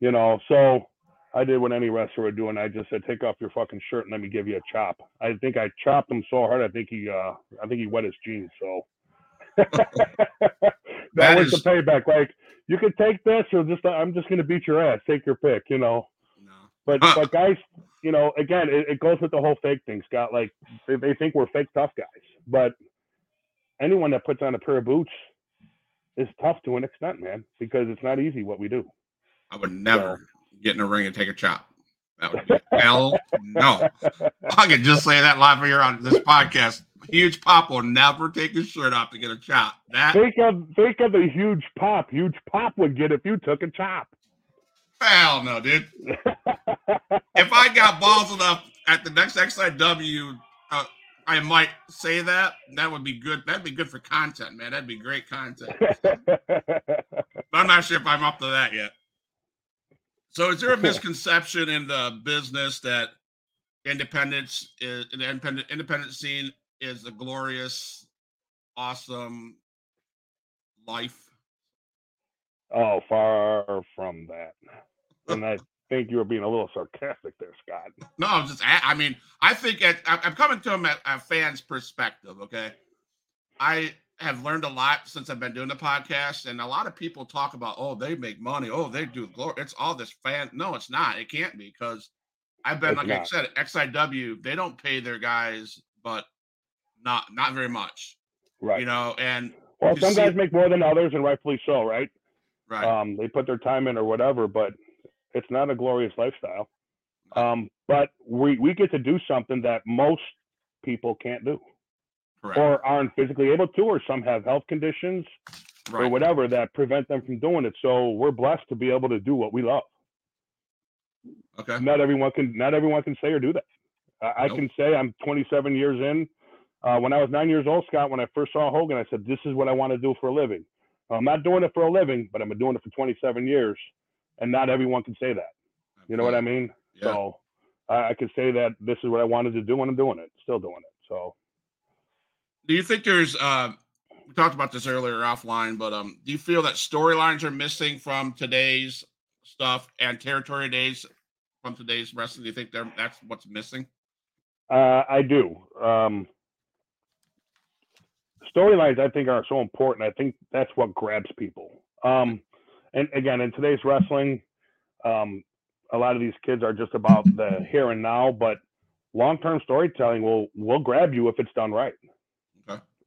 You know, so I did what any wrestler would do, and I just said, "Take off your fucking shirt and let me give you a chop." I think I chopped him so hard, I think he, uh, I think he wet his jeans. So that, That was is- the payback. Like, you could take this, or just I'm just gonna beat your ass. Take your pick, you know. no. But but guys, you know, again, it, it goes with the whole fake thing, Scott. Like they, they think we're fake tough guys, but anyone that puts on a pair of boots is tough to an extent, man, because it's not easy what we do. I would never get in a ring and take a chop. That would be hell no. I can just say that live here on this podcast. Huge Pop will never take his shirt off to get a chop. That Think of think of the huge pop. Huge pop would get if you took a chop. hell no, dude. If I got balls enough at the next XIW, uh, I might say that. That would be good. That'd be good for content, man. That'd be great content. But I'm not sure if I'm up to that yet. So, is there a misconception in the business that independence is the independent independent scene is a glorious, awesome life? oh, far from that. And I think you were being a little sarcastic there, Scott. No, I'm just. I mean, I think at, I'm coming to them at a fan's perspective. Okay, I have learned a lot since I've been doing the podcast, and a lot of people talk about, oh, they make money, oh, they do glory. It's all this fan. No, it's not. It can't be because I've been, It's like I said, XIW. They don't pay their guys, but not not very much. Right. You know, and well, some see- guys make more than others, and rightfully so, right? right, Um, they put their time in or whatever, but it's not a glorious lifestyle. Um, but we we get to do something that most people can't do, correct, or aren't physically able to, or some have health conditions or whatever that prevent them from doing it. So we're blessed to be able to do what we love. okay, Not everyone can. Not everyone can say or do that. I, I can say I'm 27 years in. Uh, when I was nine years old, Scott, when I first saw Hogan, I said, "This is what I want to do for a living." I'm not doing it for a living, but I've been doing it for 27 years, and not everyone can say that. You know what I mean? Yeah. So I, I can say that this is what I wanted to do, and I'm doing it. Still doing it. So Do you think there's uh we talked about this earlier offline, but um do you feel that storylines are missing from today's stuff and territory days from today's wrestling? Do you think they're, that's what's missing? uh, I do. Um, storylines, I think, are so important. I think that's what grabs people. Um, and again, in today's wrestling, um, a lot of these kids are just about the here and now, but long-term storytelling will will grab you if it's done right.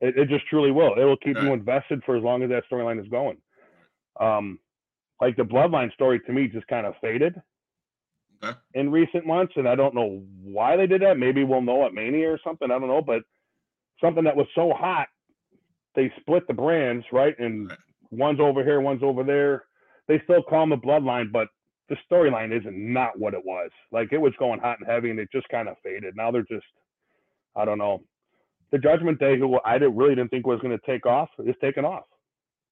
It, it just truly will. It will keep you invested for as long as that storyline is going. Um, like the bloodline story to me just kind of faded Okay. in recent months, and I don't know why they did that. Maybe we'll know at Mania or something. I don't know, but something that was so hot, they split the brands, right? And Right. one's over here, one's over there. They still call them the bloodline, but the storyline isn't not what it was. Like it was going hot and heavy, and it just kind of faded. Now they're just, I don't know. The Judgment Day, who I didn't, really didn't think was going to take off, is taking off.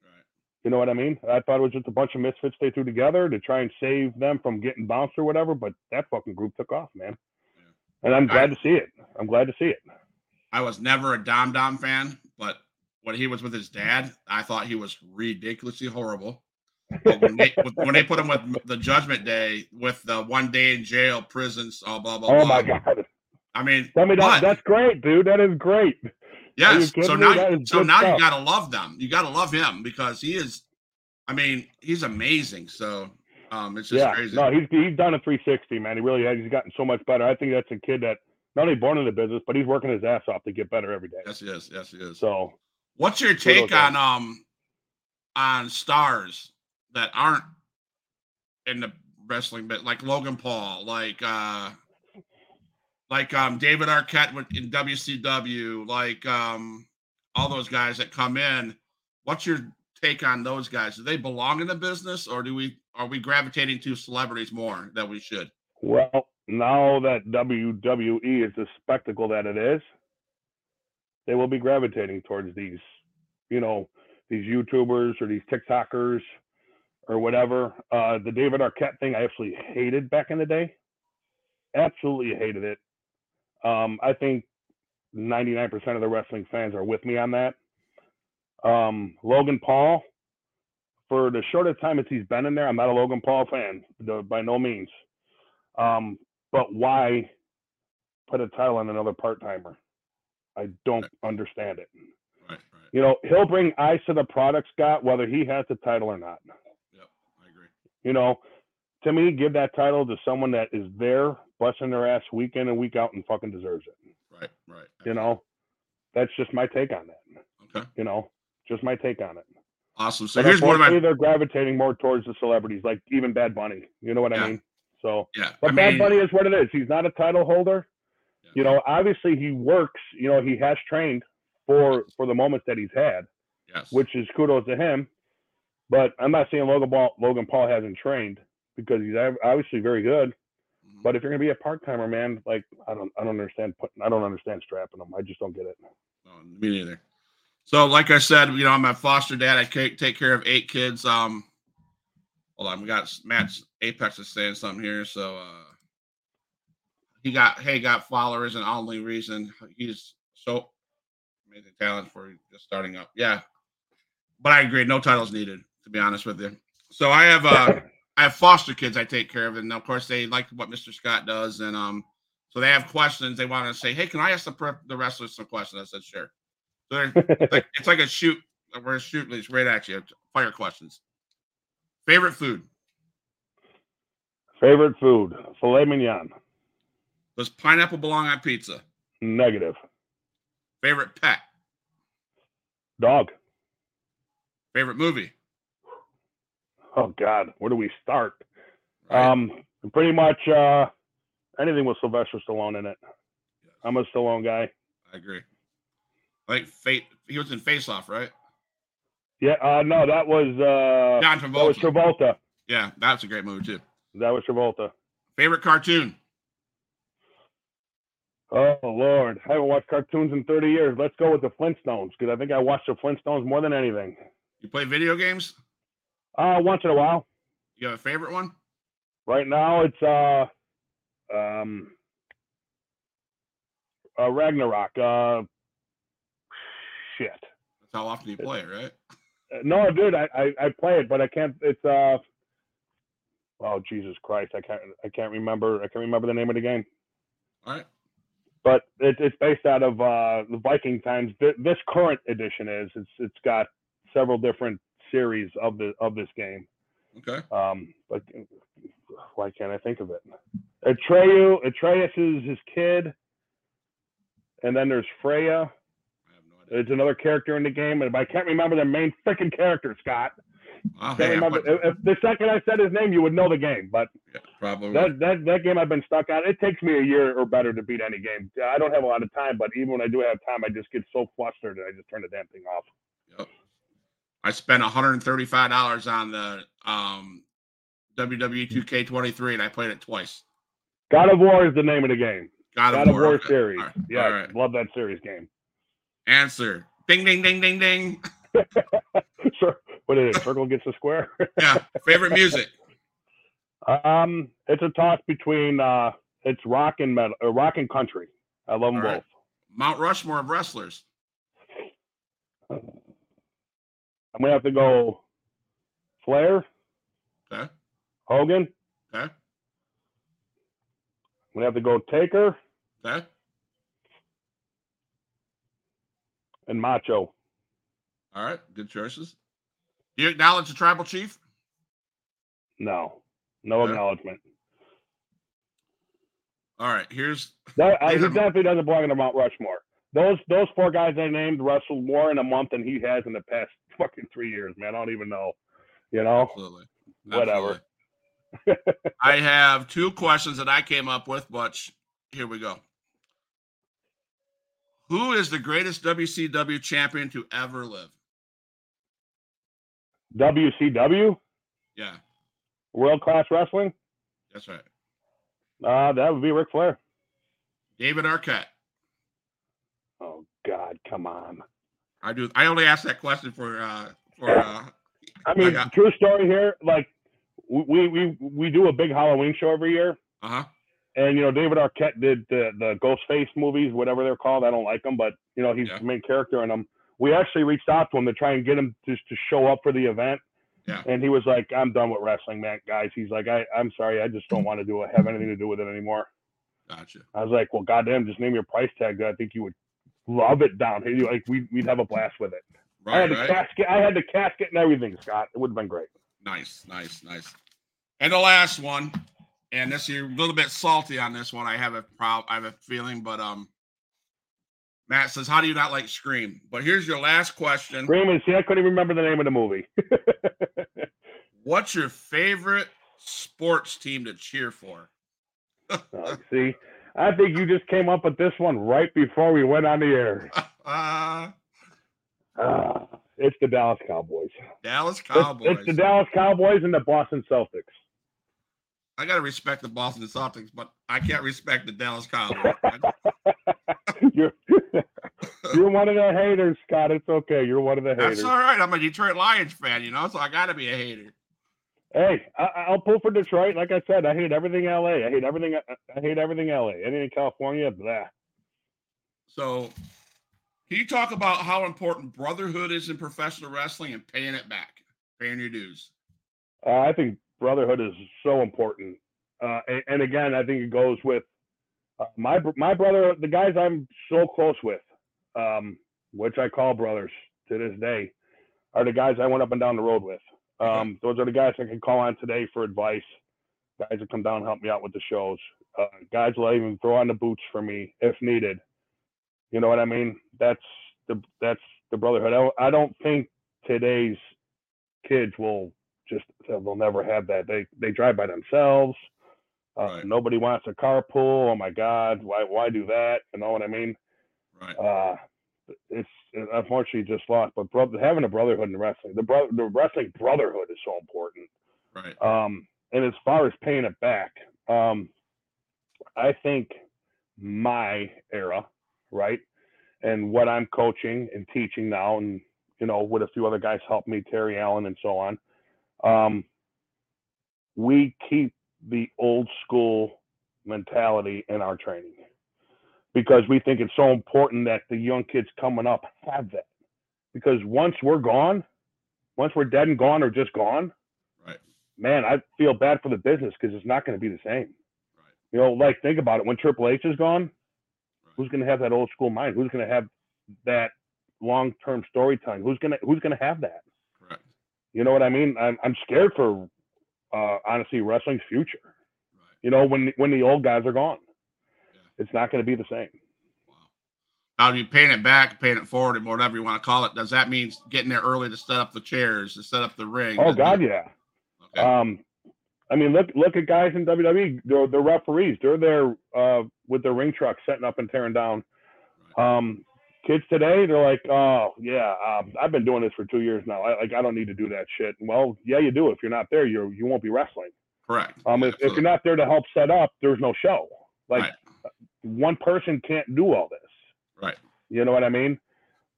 Right. You know what I mean? I thought it was just a bunch of misfits they threw together to try and save them from getting bounced or whatever, but that fucking group took off, man. Yeah. And I'm I- glad to see it. I'm glad to see it. I was never a Dom Dom fan, but when he was with his dad, I thought he was ridiculously horrible. But when they, when they put him with the Judgment Day with the one day in jail, prisons, all uh, blah blah. Oh blah. my god. I mean, Tell me that but- that's great, dude. That is great. Yes. So now, so now you gotta love them. You gotta love him because he is. I mean, he's amazing. So, um, it's just yeah. crazy. No, he's he's done a 360, man. He really has. He's gotten so much better. I think that's a kid that not only born in the business, but he's working his ass off to get better every day. yes, he is. Yes, he is. So What's your take on um on stars that aren't in the wrestling bit, like Logan Paul, like uh like um David Arquette in WCW, like um all those guys that come in. What's your take on those guys? Do they belong in the business, or do we are we gravitating to celebrities more than we should? Well, now that WWE is the spectacle that it is, they will be gravitating towards these, you know, these YouTubers or these TikTokers or whatever. Uh, the David Arquette thing, I absolutely hated back in the day. Absolutely hated it. Um, I think 99% of the wrestling fans are with me on that. Um, Logan Paul, for the shortest time as he's been in there, I'm not a Logan Paul fan, by no means. Um, but why put a title on another part timer? I don't understand it. Right, right. You know, he'll bring eyes to the product, Scott, whether he has the title or not. Yep, I agree. You know, to me, give that title to someone that is there, busting their ass week in and week out and fucking deserves it. Right, right. You know, that's just my take on that. Okay. You know, just my take on it. Awesome. So But here's one of my they're gravitating more towards the celebrities, like even Bad Bunny. You know what Yeah. I mean? So, yeah. but I Bad mean, Bunny is what it is. He's not a title holder. Yeah. You know, obviously he works. You know, he has trained for for the moments that he's had, yes. which is kudos to him. But I'm not saying Logan Paul, Logan Paul hasn't trained because he's obviously very good. But if you're gonna be a part timer, man, like I don't, I don't understand putting, I don't understand strapping them. I just don't get it. No, me neither. So, like I said, you know, I'm a foster dad. I take care of eight kids. Um, hold on, we got Matt's Apex is saying something here. So, uh, he got hey got followers, and only reason he's so amazing talent for just starting up. Yeah, but I agree, no titles needed. To be honest with you, so I have uh, I have foster kids I take care of, and of course they like what Mr. Scott does, and um, so they have questions. They want to say, hey, can I ask the the wrestlers some questions? I said, sure. So it's like, it's like a shoot. We're shooting these right at you. Fire questions. Favorite food? Favorite food: filet mignon. Does pineapple belong on pizza? Negative. Favorite pet? Dog. Favorite movie? Oh God, where do we start? Right? Um, pretty much uh, anything with Sylvester Stallone in it. I'm a Stallone guy. I agree. Think Fate. He was in Face Off, right? Yeah, uh, no, that was uh, John that was Travolta. Travolta. yeah, that's a great movie too. That was Travolta. Favorite cartoon? Oh Lord, I haven't watched cartoons in 30 years. Let's go with the Flintstones because I think I watched the Flintstones more than anything. You play video games? Uh, once in a while. You have a favorite one? Right now, it's uh, um, uh, Ragnarok. Uh, shit. That's how often you play it, right? Uh, No, dude, I, I I play it, but I can't. It's uh. Oh Jesus Christ! I can't. I can't remember. I can't remember the name of the game. All right. But it, it's based out of uh, the Viking times. Th- This current edition is. It's it's got several different series of the of this game. Okay. Um, but why can't I think of it? Atreyu, Atreus is his kid, and then there's Freya. I have no idea. It's another character in the game, and I can't remember the main freaking character, Scott. Oh, hey, I remember. If, if the second I said his name, you would know the game. But yeah, probably. that, that that game I've been stuck on. It takes me a year or better to beat any game. I don't have a lot of time, but even when I do have time, I just get so flustered and I just turn the damn thing off. I spent $135 on the um, WWE 2K23 and I played it twice. God of War is the name of the game. God, God of War series. Right. Yeah, right. love that series game. Answer. Ding, ding, ding, ding, ding. sure. What is it? Circle gets a square. Yeah. Favorite music. um, it's a toss between uh, it's rock and metal, uh, rock and country. I love them right. Mount Rushmore of wrestlers. I'm gonna have to go Flair, Okay. Hogan. Okay. I'm gonna have to go Taker Okay. and Macho. All right. Good choices. Do you acknowledge the tribal chief? No, no Okay. acknowledgement. All right. Here's That, I, uh, he definitely doesn't belong in the Mount Rushmore. Those those four guys I named wrestled more in a month than he has in the past fucking three years, man. I don't even know. You know, absolutely. Whatever. Absolutely. I have two questions that I came up with, but sh- here we go. Who is the greatest WCW champion to ever live? WCW, Yeah, World Class Wrestling. that's right. Uh, that would be Ric Flair. David Arquette. Oh God, come on. I do. I only asked that question for uh for uh I mean, got- true story here. Like, we we we do a big Halloween show every year, uh huh. and you know, David Arquette did the the Ghostface movies, whatever they're called. I don't like them, but you know, he's Yeah. the main character in them. We actually reached out to him to try and get him just to show up for the event. Yeah. And he was like, "I'm done with wrestling, man, guys." He's like, I, "I'm sorry, I just don't want to do it, have anything to do with it anymore." Gotcha. I was like, "Well, goddamn, just name your price tag. I think you would love it down here. Like, we we'd have a blast with it." I had the right. casket. I had the casket and everything, Scott. It would have been great. Nice, nice, nice. And the last one, and this you're a little bit salty on this one. I have a prob I have a feeling, but um, Matt says, "How do you not like Scream?" But here's your last question: Screaming. See, I couldn't even remember the name of the movie. What's your favorite sports team to cheer for? Uh, see, I think you just came up with this one right before we went on the air. Uh, Ah, it's the Dallas Cowboys. Dallas It's- Cowboys. It's, the Dallas Cowboys and the Boston Celtics. I gotta respect the Boston Celtics, but I can't respect the Dallas Cowboys. you're you're one of the haters, Scott. It's okay. You're one of the haters. That's all right. I'm a Detroit Lions fan, you know, so I gotta be a hater. Hey, I, I'll pull for Detroit. Like I said, I hate everything LA. I hate everything. I hate everything LA. Anything California, blah. So, can you talk about how important brotherhood is in professional wrestling and paying it back, paying your dues? Uh, I think brotherhood is so important. Uh, and, and again, I think it goes with uh, my my brother, the guys I'm so close with, um, which I call brothers to this day, are the guys I went up and down the road with. Um, those are the guys I can call on today for advice. Guys that come down and help me out with the shows. Uh, guys will even throw on the boots for me if needed. You know what I mean? That's the that's the brotherhood. I, I don't think today's kids will just they'll never have that. They they drive by themselves. Uh, Right. Nobody wants a carpool. Oh my God, why why do that? You know what I mean? Right. Uh, it's unfortunately just lost. But brother, having a brotherhood in wrestling, the bro- the wrestling brotherhood is so important. Right. Um, and as far as paying it back, um, I think my era, right, and what I'm coaching and teaching now, and you know, with a few other guys help me, Terry Allen and so on, um, we keep the old school mentality in our training because we think it's so important that the young kids coming up have that. Because once we're gone, once we're dead and gone or just gone, Right. man, I feel bad for the business because it's not going to be the same. Right. You know, like think about it. When Triple H is gone, Right. who's going to have that old school mind? Who's going to have that long term storytelling? Who's going to Who's going to have that? Correct. You know what I mean? I'm I'm scared for uh, honestly wrestling's future. Right. You know, when when the old guys are gone. It's not going to be the same. Now you paying it back, paying it forward, and whatever you want to call it. Does that mean getting there early to set up the chairs, to set up the ring? Oh God, yeah. Okay. Um, I mean, look look at guys in WWE. They're, they're referees. They're there uh, with their ring truck setting up and tearing down. Um, kids today, they're like, oh yeah, um, I've been doing this for two years now. I, like I don't need to do that shit. Well, yeah, you do. If you're not there, you you won't be wrestling. Correct. Um, if, if you're not there to help set up, there's no show. Like Right. One person can't do all this. Right. You know what I mean?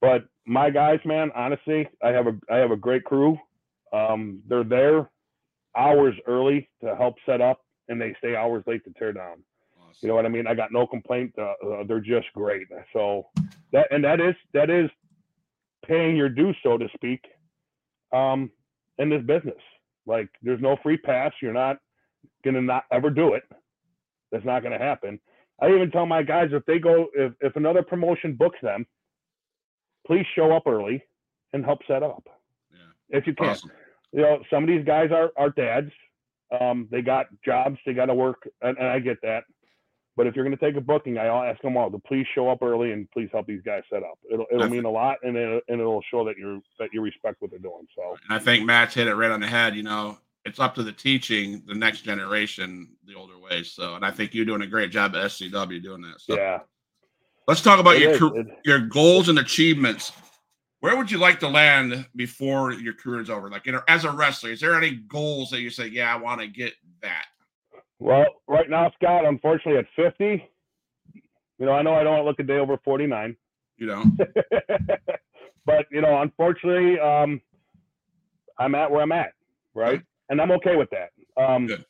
But my guys, man, honestly, I have a I have a great crew. Um, they're there hours early to help set up, and they stay hours late to tear down. Awesome. You know what I mean? I got no complaint. Uh, uh, they're just great. So that and that is that is paying your dues, so to speak, um, in this business. Like, there's no free pass. You're not gonna not ever do it. That's not gonna happen. I even tell my guys if they go if if another promotion books them, please show up early and help set up Yeah. if you can Awesome. you know, some of these guys are, are dads. Um, they got jobs, they got to work, and, and I get that. But if you're going to take a booking, I'll ask them all to please show up early and please help these guys set up. It'll it'll mean a lot, and it, and it'll show that you're that you respect what they're doing. So And I think Matt's hit it right on the head. You know, it's up to the teaching the next generation the older ways. So, and I think you're doing a great job at SCW doing that. So, yeah, let's talk about It your is. It- your goals and achievements. Where would you like to land before your career is over? Like, you know, as a wrestler, is there any goals that you say, yeah, I want to get that? well, right now, Scott, unfortunately, at 50, you know, I know I don't look a day over 49. You know, but you know, unfortunately, um, I'm at where I'm at, right? And I'm okay with that. Um, Good.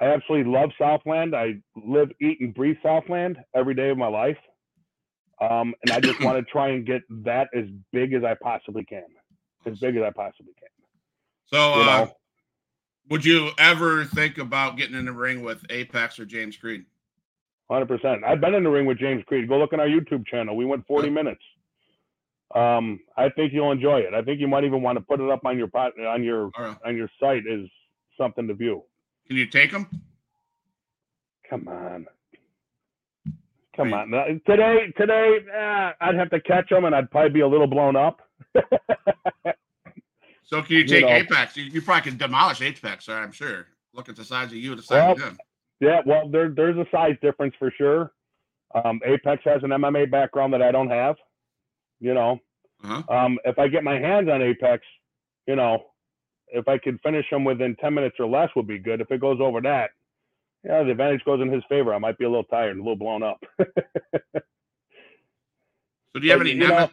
I absolutely love Southland. I live, eat, and breathe Southland every day of my life. Um, and I just want to try and get that as big as I possibly can, as big as I possibly can. so You uh, would you ever think about getting in the ring with Apex or James Creed? hundred percent. I've been in the ring with James Creed. Go look on our YouTube channel. We went forty minutes. Um, I think you'll enjoy it. I think you might even want to put it up on your pot on your right. on your site is something to view. Can you take them? Come on. Come on, today, today, eh, I'd have to catch them, and I'd probably be a little blown up. so can you take you know, Apex? You, you, probably can demolish Apex, I'm sure. Look at the size of you the size well, of him. Yeah, well, there, there's a size difference for sure. Um, Apex has an MMA background that I don't have. You know, uh-huh. um, if I get my hands on Apex, you know, if I could finish him within 10 minutes or less would be good. If it goes over that, yeah, the advantage goes in his favor. I might be a little tired, a little blown up. so do you have but, any? You know,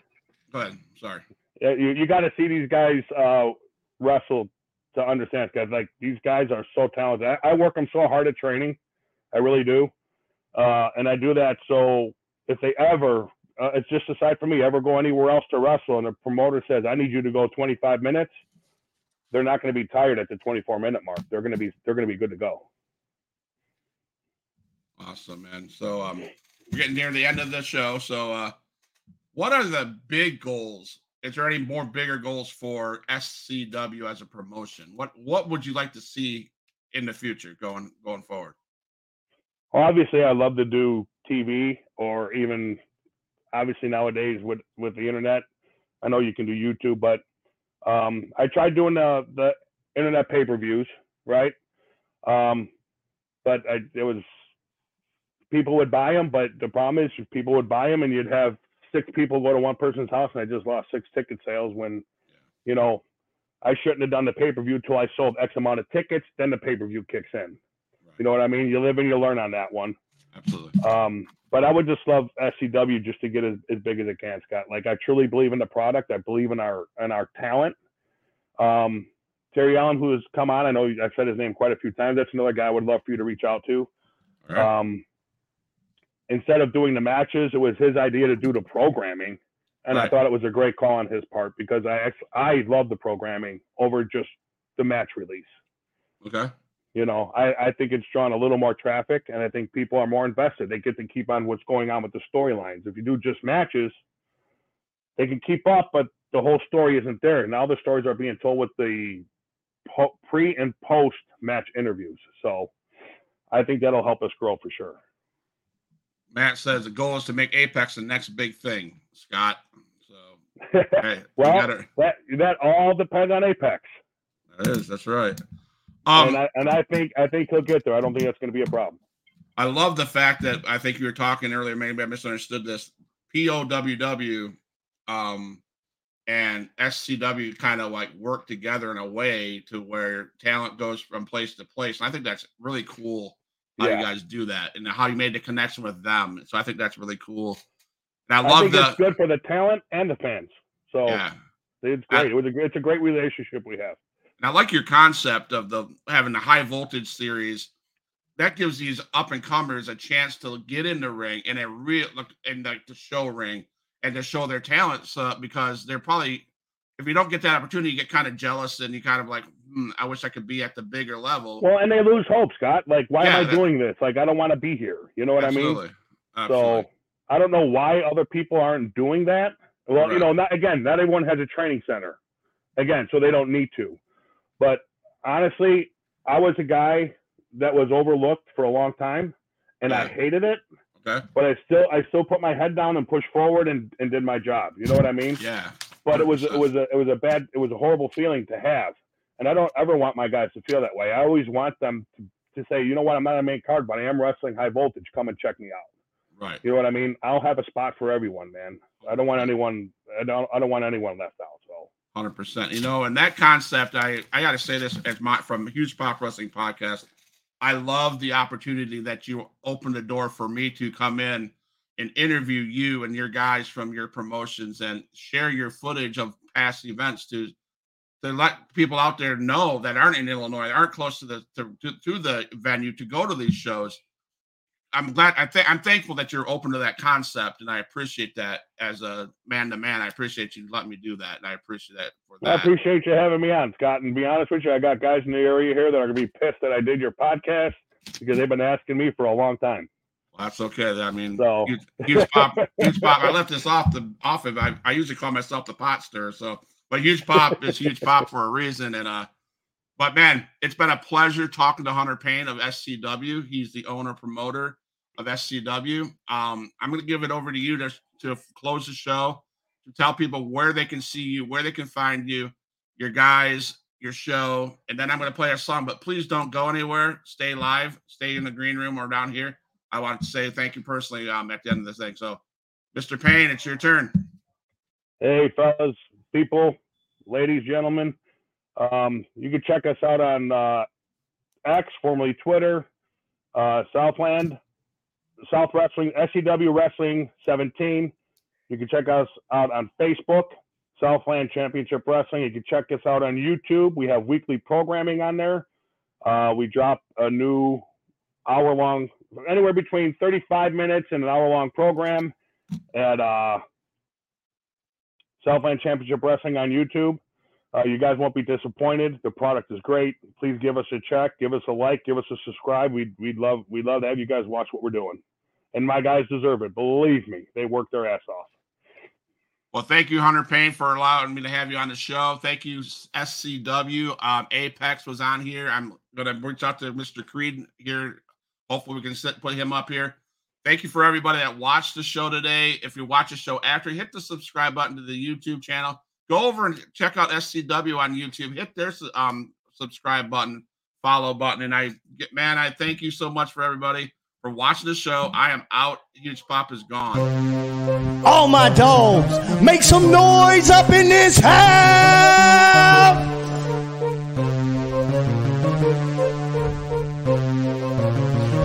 Go ahead. Sorry. You, you got to see these guys uh, wrestle to understand, guys. Like these guys are so talented. I, I, work them so hard at training. I really do, uh, and I do that so if they ever, uh, it's just aside from me, ever go anywhere else to wrestle, and the promoter says, "I need you to go 25 minutes," they're not going to be tired at the 24 minute mark. They're going to be they're going to be good to go. Awesome, man. So um, we're getting near the end of the show. So uh, what are the big goals? Is there any more bigger goals for SCW as a promotion? What what would you like to see in the future going going forward? Well, obviously, I love to do TV or even obviously nowadays with with the internet. I know you can do YouTube, but um, I tried doing the the internet pay per views, right? Um, but I, it was people would buy them, but the problem is people would buy them and you'd have six people go to one person's house and I just lost six ticket sales when, you know, I shouldn't have done the pay per view until I sold X amount of tickets. Then the pay per view kicks in. Right. You know what I mean? You live and you learn on that one. Absolutely. Um, but I would just love SCW just to get as, as big as it can, Scott. Like I truly believe in the product. I believe in our in our talent. Um, Terry Allen, who has come on, I know I've said his name quite a few times. That's another guy I would love for you to reach out to. Right. Um, instead of doing the matches, it was his idea to do the programming, and right. I thought it was a great call on his part because I I love the programming over just the match release. Okay. You know, I, I think it's drawn a little more traffic, and I think people are more invested. They get to keep on what's going on with the storylines. If you do just matches, they can keep up, but the whole story isn't there. Now the stories are being told with the pre and post match interviews. So I think that'll help us grow for sure. Matt says the goal is to make Apex the next big thing, Scott. So, hey, well, gotta... that that all depends on Apex. That is, that's right. Um, and I, and I think I think he'll get there. I don't think that's going to be a problem. I love the fact that I think you were talking earlier. Maybe I misunderstood this. POWW um, and SCW kind of like work together in a way to where talent goes from place to place. And I think that's really cool how yeah. you guys do that and how you made the connection with them. So I think that's really cool. And I love I the it's good for the talent and the fans. So yeah, it's great. I, it was a it's a great relationship we have. And I like your concept of the having the high voltage series. That gives these up and comers a chance to get in the ring and a real in like the show ring and to show their talents uh, because they're probably if you don't get that opportunity, you get kind of jealous and you kind of like, hmm, I wish I could be at the bigger level. Well, and they lose hope, Scott. Like, why yeah, am I doing this? Like, I don't want to be here. You know what absolutely. I mean? Absolutely. So I don't know why other people aren't doing that. Well, right. you know, not again, not everyone has a training center. Again, so they don't need to. But honestly, I was a guy that was overlooked for a long time and. I hated it. Okay. But I still I still put my head down and pushed forward and, and did my job. You know what I mean? Yeah. But it was it was a it was a bad it was a horrible feeling to have. And I don't ever want my guys to feel that way. I always want them to, to say, you know what, I'm not a main card, but I am wrestling high voltage. Come and check me out. Right. You know what I mean? I'll have a spot for everyone, man. I don't want anyone I don't I don't want anyone left out. Hundred percent. You know, and that concept, I I gotta say this as my from Huge Pop Wrestling Podcast. I love the opportunity that you opened the door for me to come in and interview you and your guys from your promotions and share your footage of past events to to let people out there know that aren't in Illinois, aren't close to the to, to, to the venue to go to these shows. I'm glad. I think I'm thankful that you're open to that concept, and I appreciate that as a man to man. I appreciate you letting me do that, and I appreciate that for that. I appreciate you having me on, Scott. And be honest with you, I got guys in the area here that are gonna be pissed that I did your podcast because they've been asking me for a long time. Well, that's okay. I mean, so. huge, huge pop, huge pop. I left this off the off of. I, I usually call myself the pot stir. So, but huge pop is huge pop for a reason, and uh. But man, it's been a pleasure talking to Hunter Paine of SCW. He's the owner promoter of SCW. Um, I'm going to give it over to you to, to close the show, to tell people where they can see you, where they can find you, your guys, your show, and then I'm going to play a song. But please don't go anywhere. Stay live. Stay in the green room or down here. I want to say thank you personally um, at the end of this thing. So, Mr. Paine, it's your turn. Hey, fellas, people, ladies, gentlemen. Um, you can check us out on uh, X, formerly Twitter, uh, Southland, South Wrestling, SCW Wrestling 17. You can check us out on Facebook, Southland Championship Wrestling. You can check us out on YouTube. We have weekly programming on there. Uh, we drop a new hour long, anywhere between 35 minutes and an hour long program at uh, Southland Championship Wrestling on YouTube. Uh, you guys won't be disappointed. The product is great. Please give us a check, give us a like, give us a subscribe. We'd we'd love we'd love to have you guys watch what we're doing. And my guys deserve it. Believe me, they work their ass off. Well, thank you, Hunter Paine, for allowing me to have you on the show. Thank you, SCW. Um, Apex was on here. I'm gonna reach out to Mr. Creed here. Hopefully, we can put him up here. Thank you for everybody that watched the show today. If you watch the show after, hit the subscribe button to the YouTube channel go over and check out SCW on YouTube. Hit their um, subscribe button, follow button, and I get man, I thank you so much for everybody for watching the show. I am out. Huge Pop is gone. All my dogs, make some noise up in this house.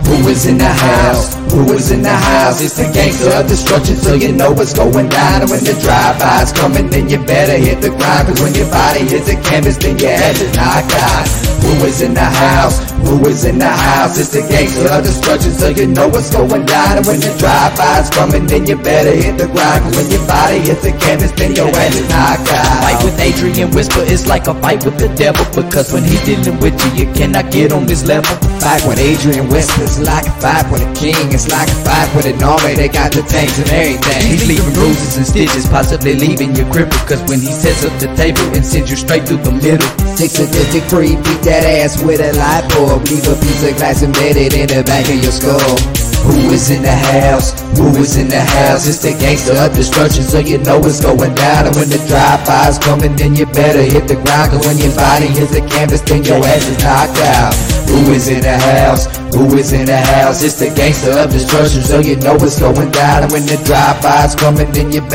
Who is in the house? Who is in the house? It's the gangster of destruction, so you know what's going down. And when the drive-by's coming, then you better hit the grind. Cause when your body hits the canvas, then your head is knocked out. Who is in the house? Who is in the house? It's the gangster of destruction, so you know what's going down. And when the drive-by's coming, then you better hit the grind. Cause when your body hits the canvas, then your head is knocked out. Fight with Adrian Whisper is like a fight with the devil because when he's dealing with you, you cannot get on this level. Fight with Adrian Whispers like a fight with a king. It's like a fight with an army. They got the tanks and everything. He's leaving bruises and stitches, possibly leaving you crippled. Cause when he sets up the table and sends you straight through the middle. Six sadistic free, beat that ass with a light bulb. Leave a piece of glass embedded in the back of your skull. Who is in the house? Who is in the house? It's the gangster of destruction, so you know it's going down. And when the drive-by's coming, then you better hit the ground. Cause when your body hits the canvas, then your ass is knocked out. Who is in the house? Who is in the house? It's the gangster of destruction, so you know it's going down. And when the drive-by's coming, then you better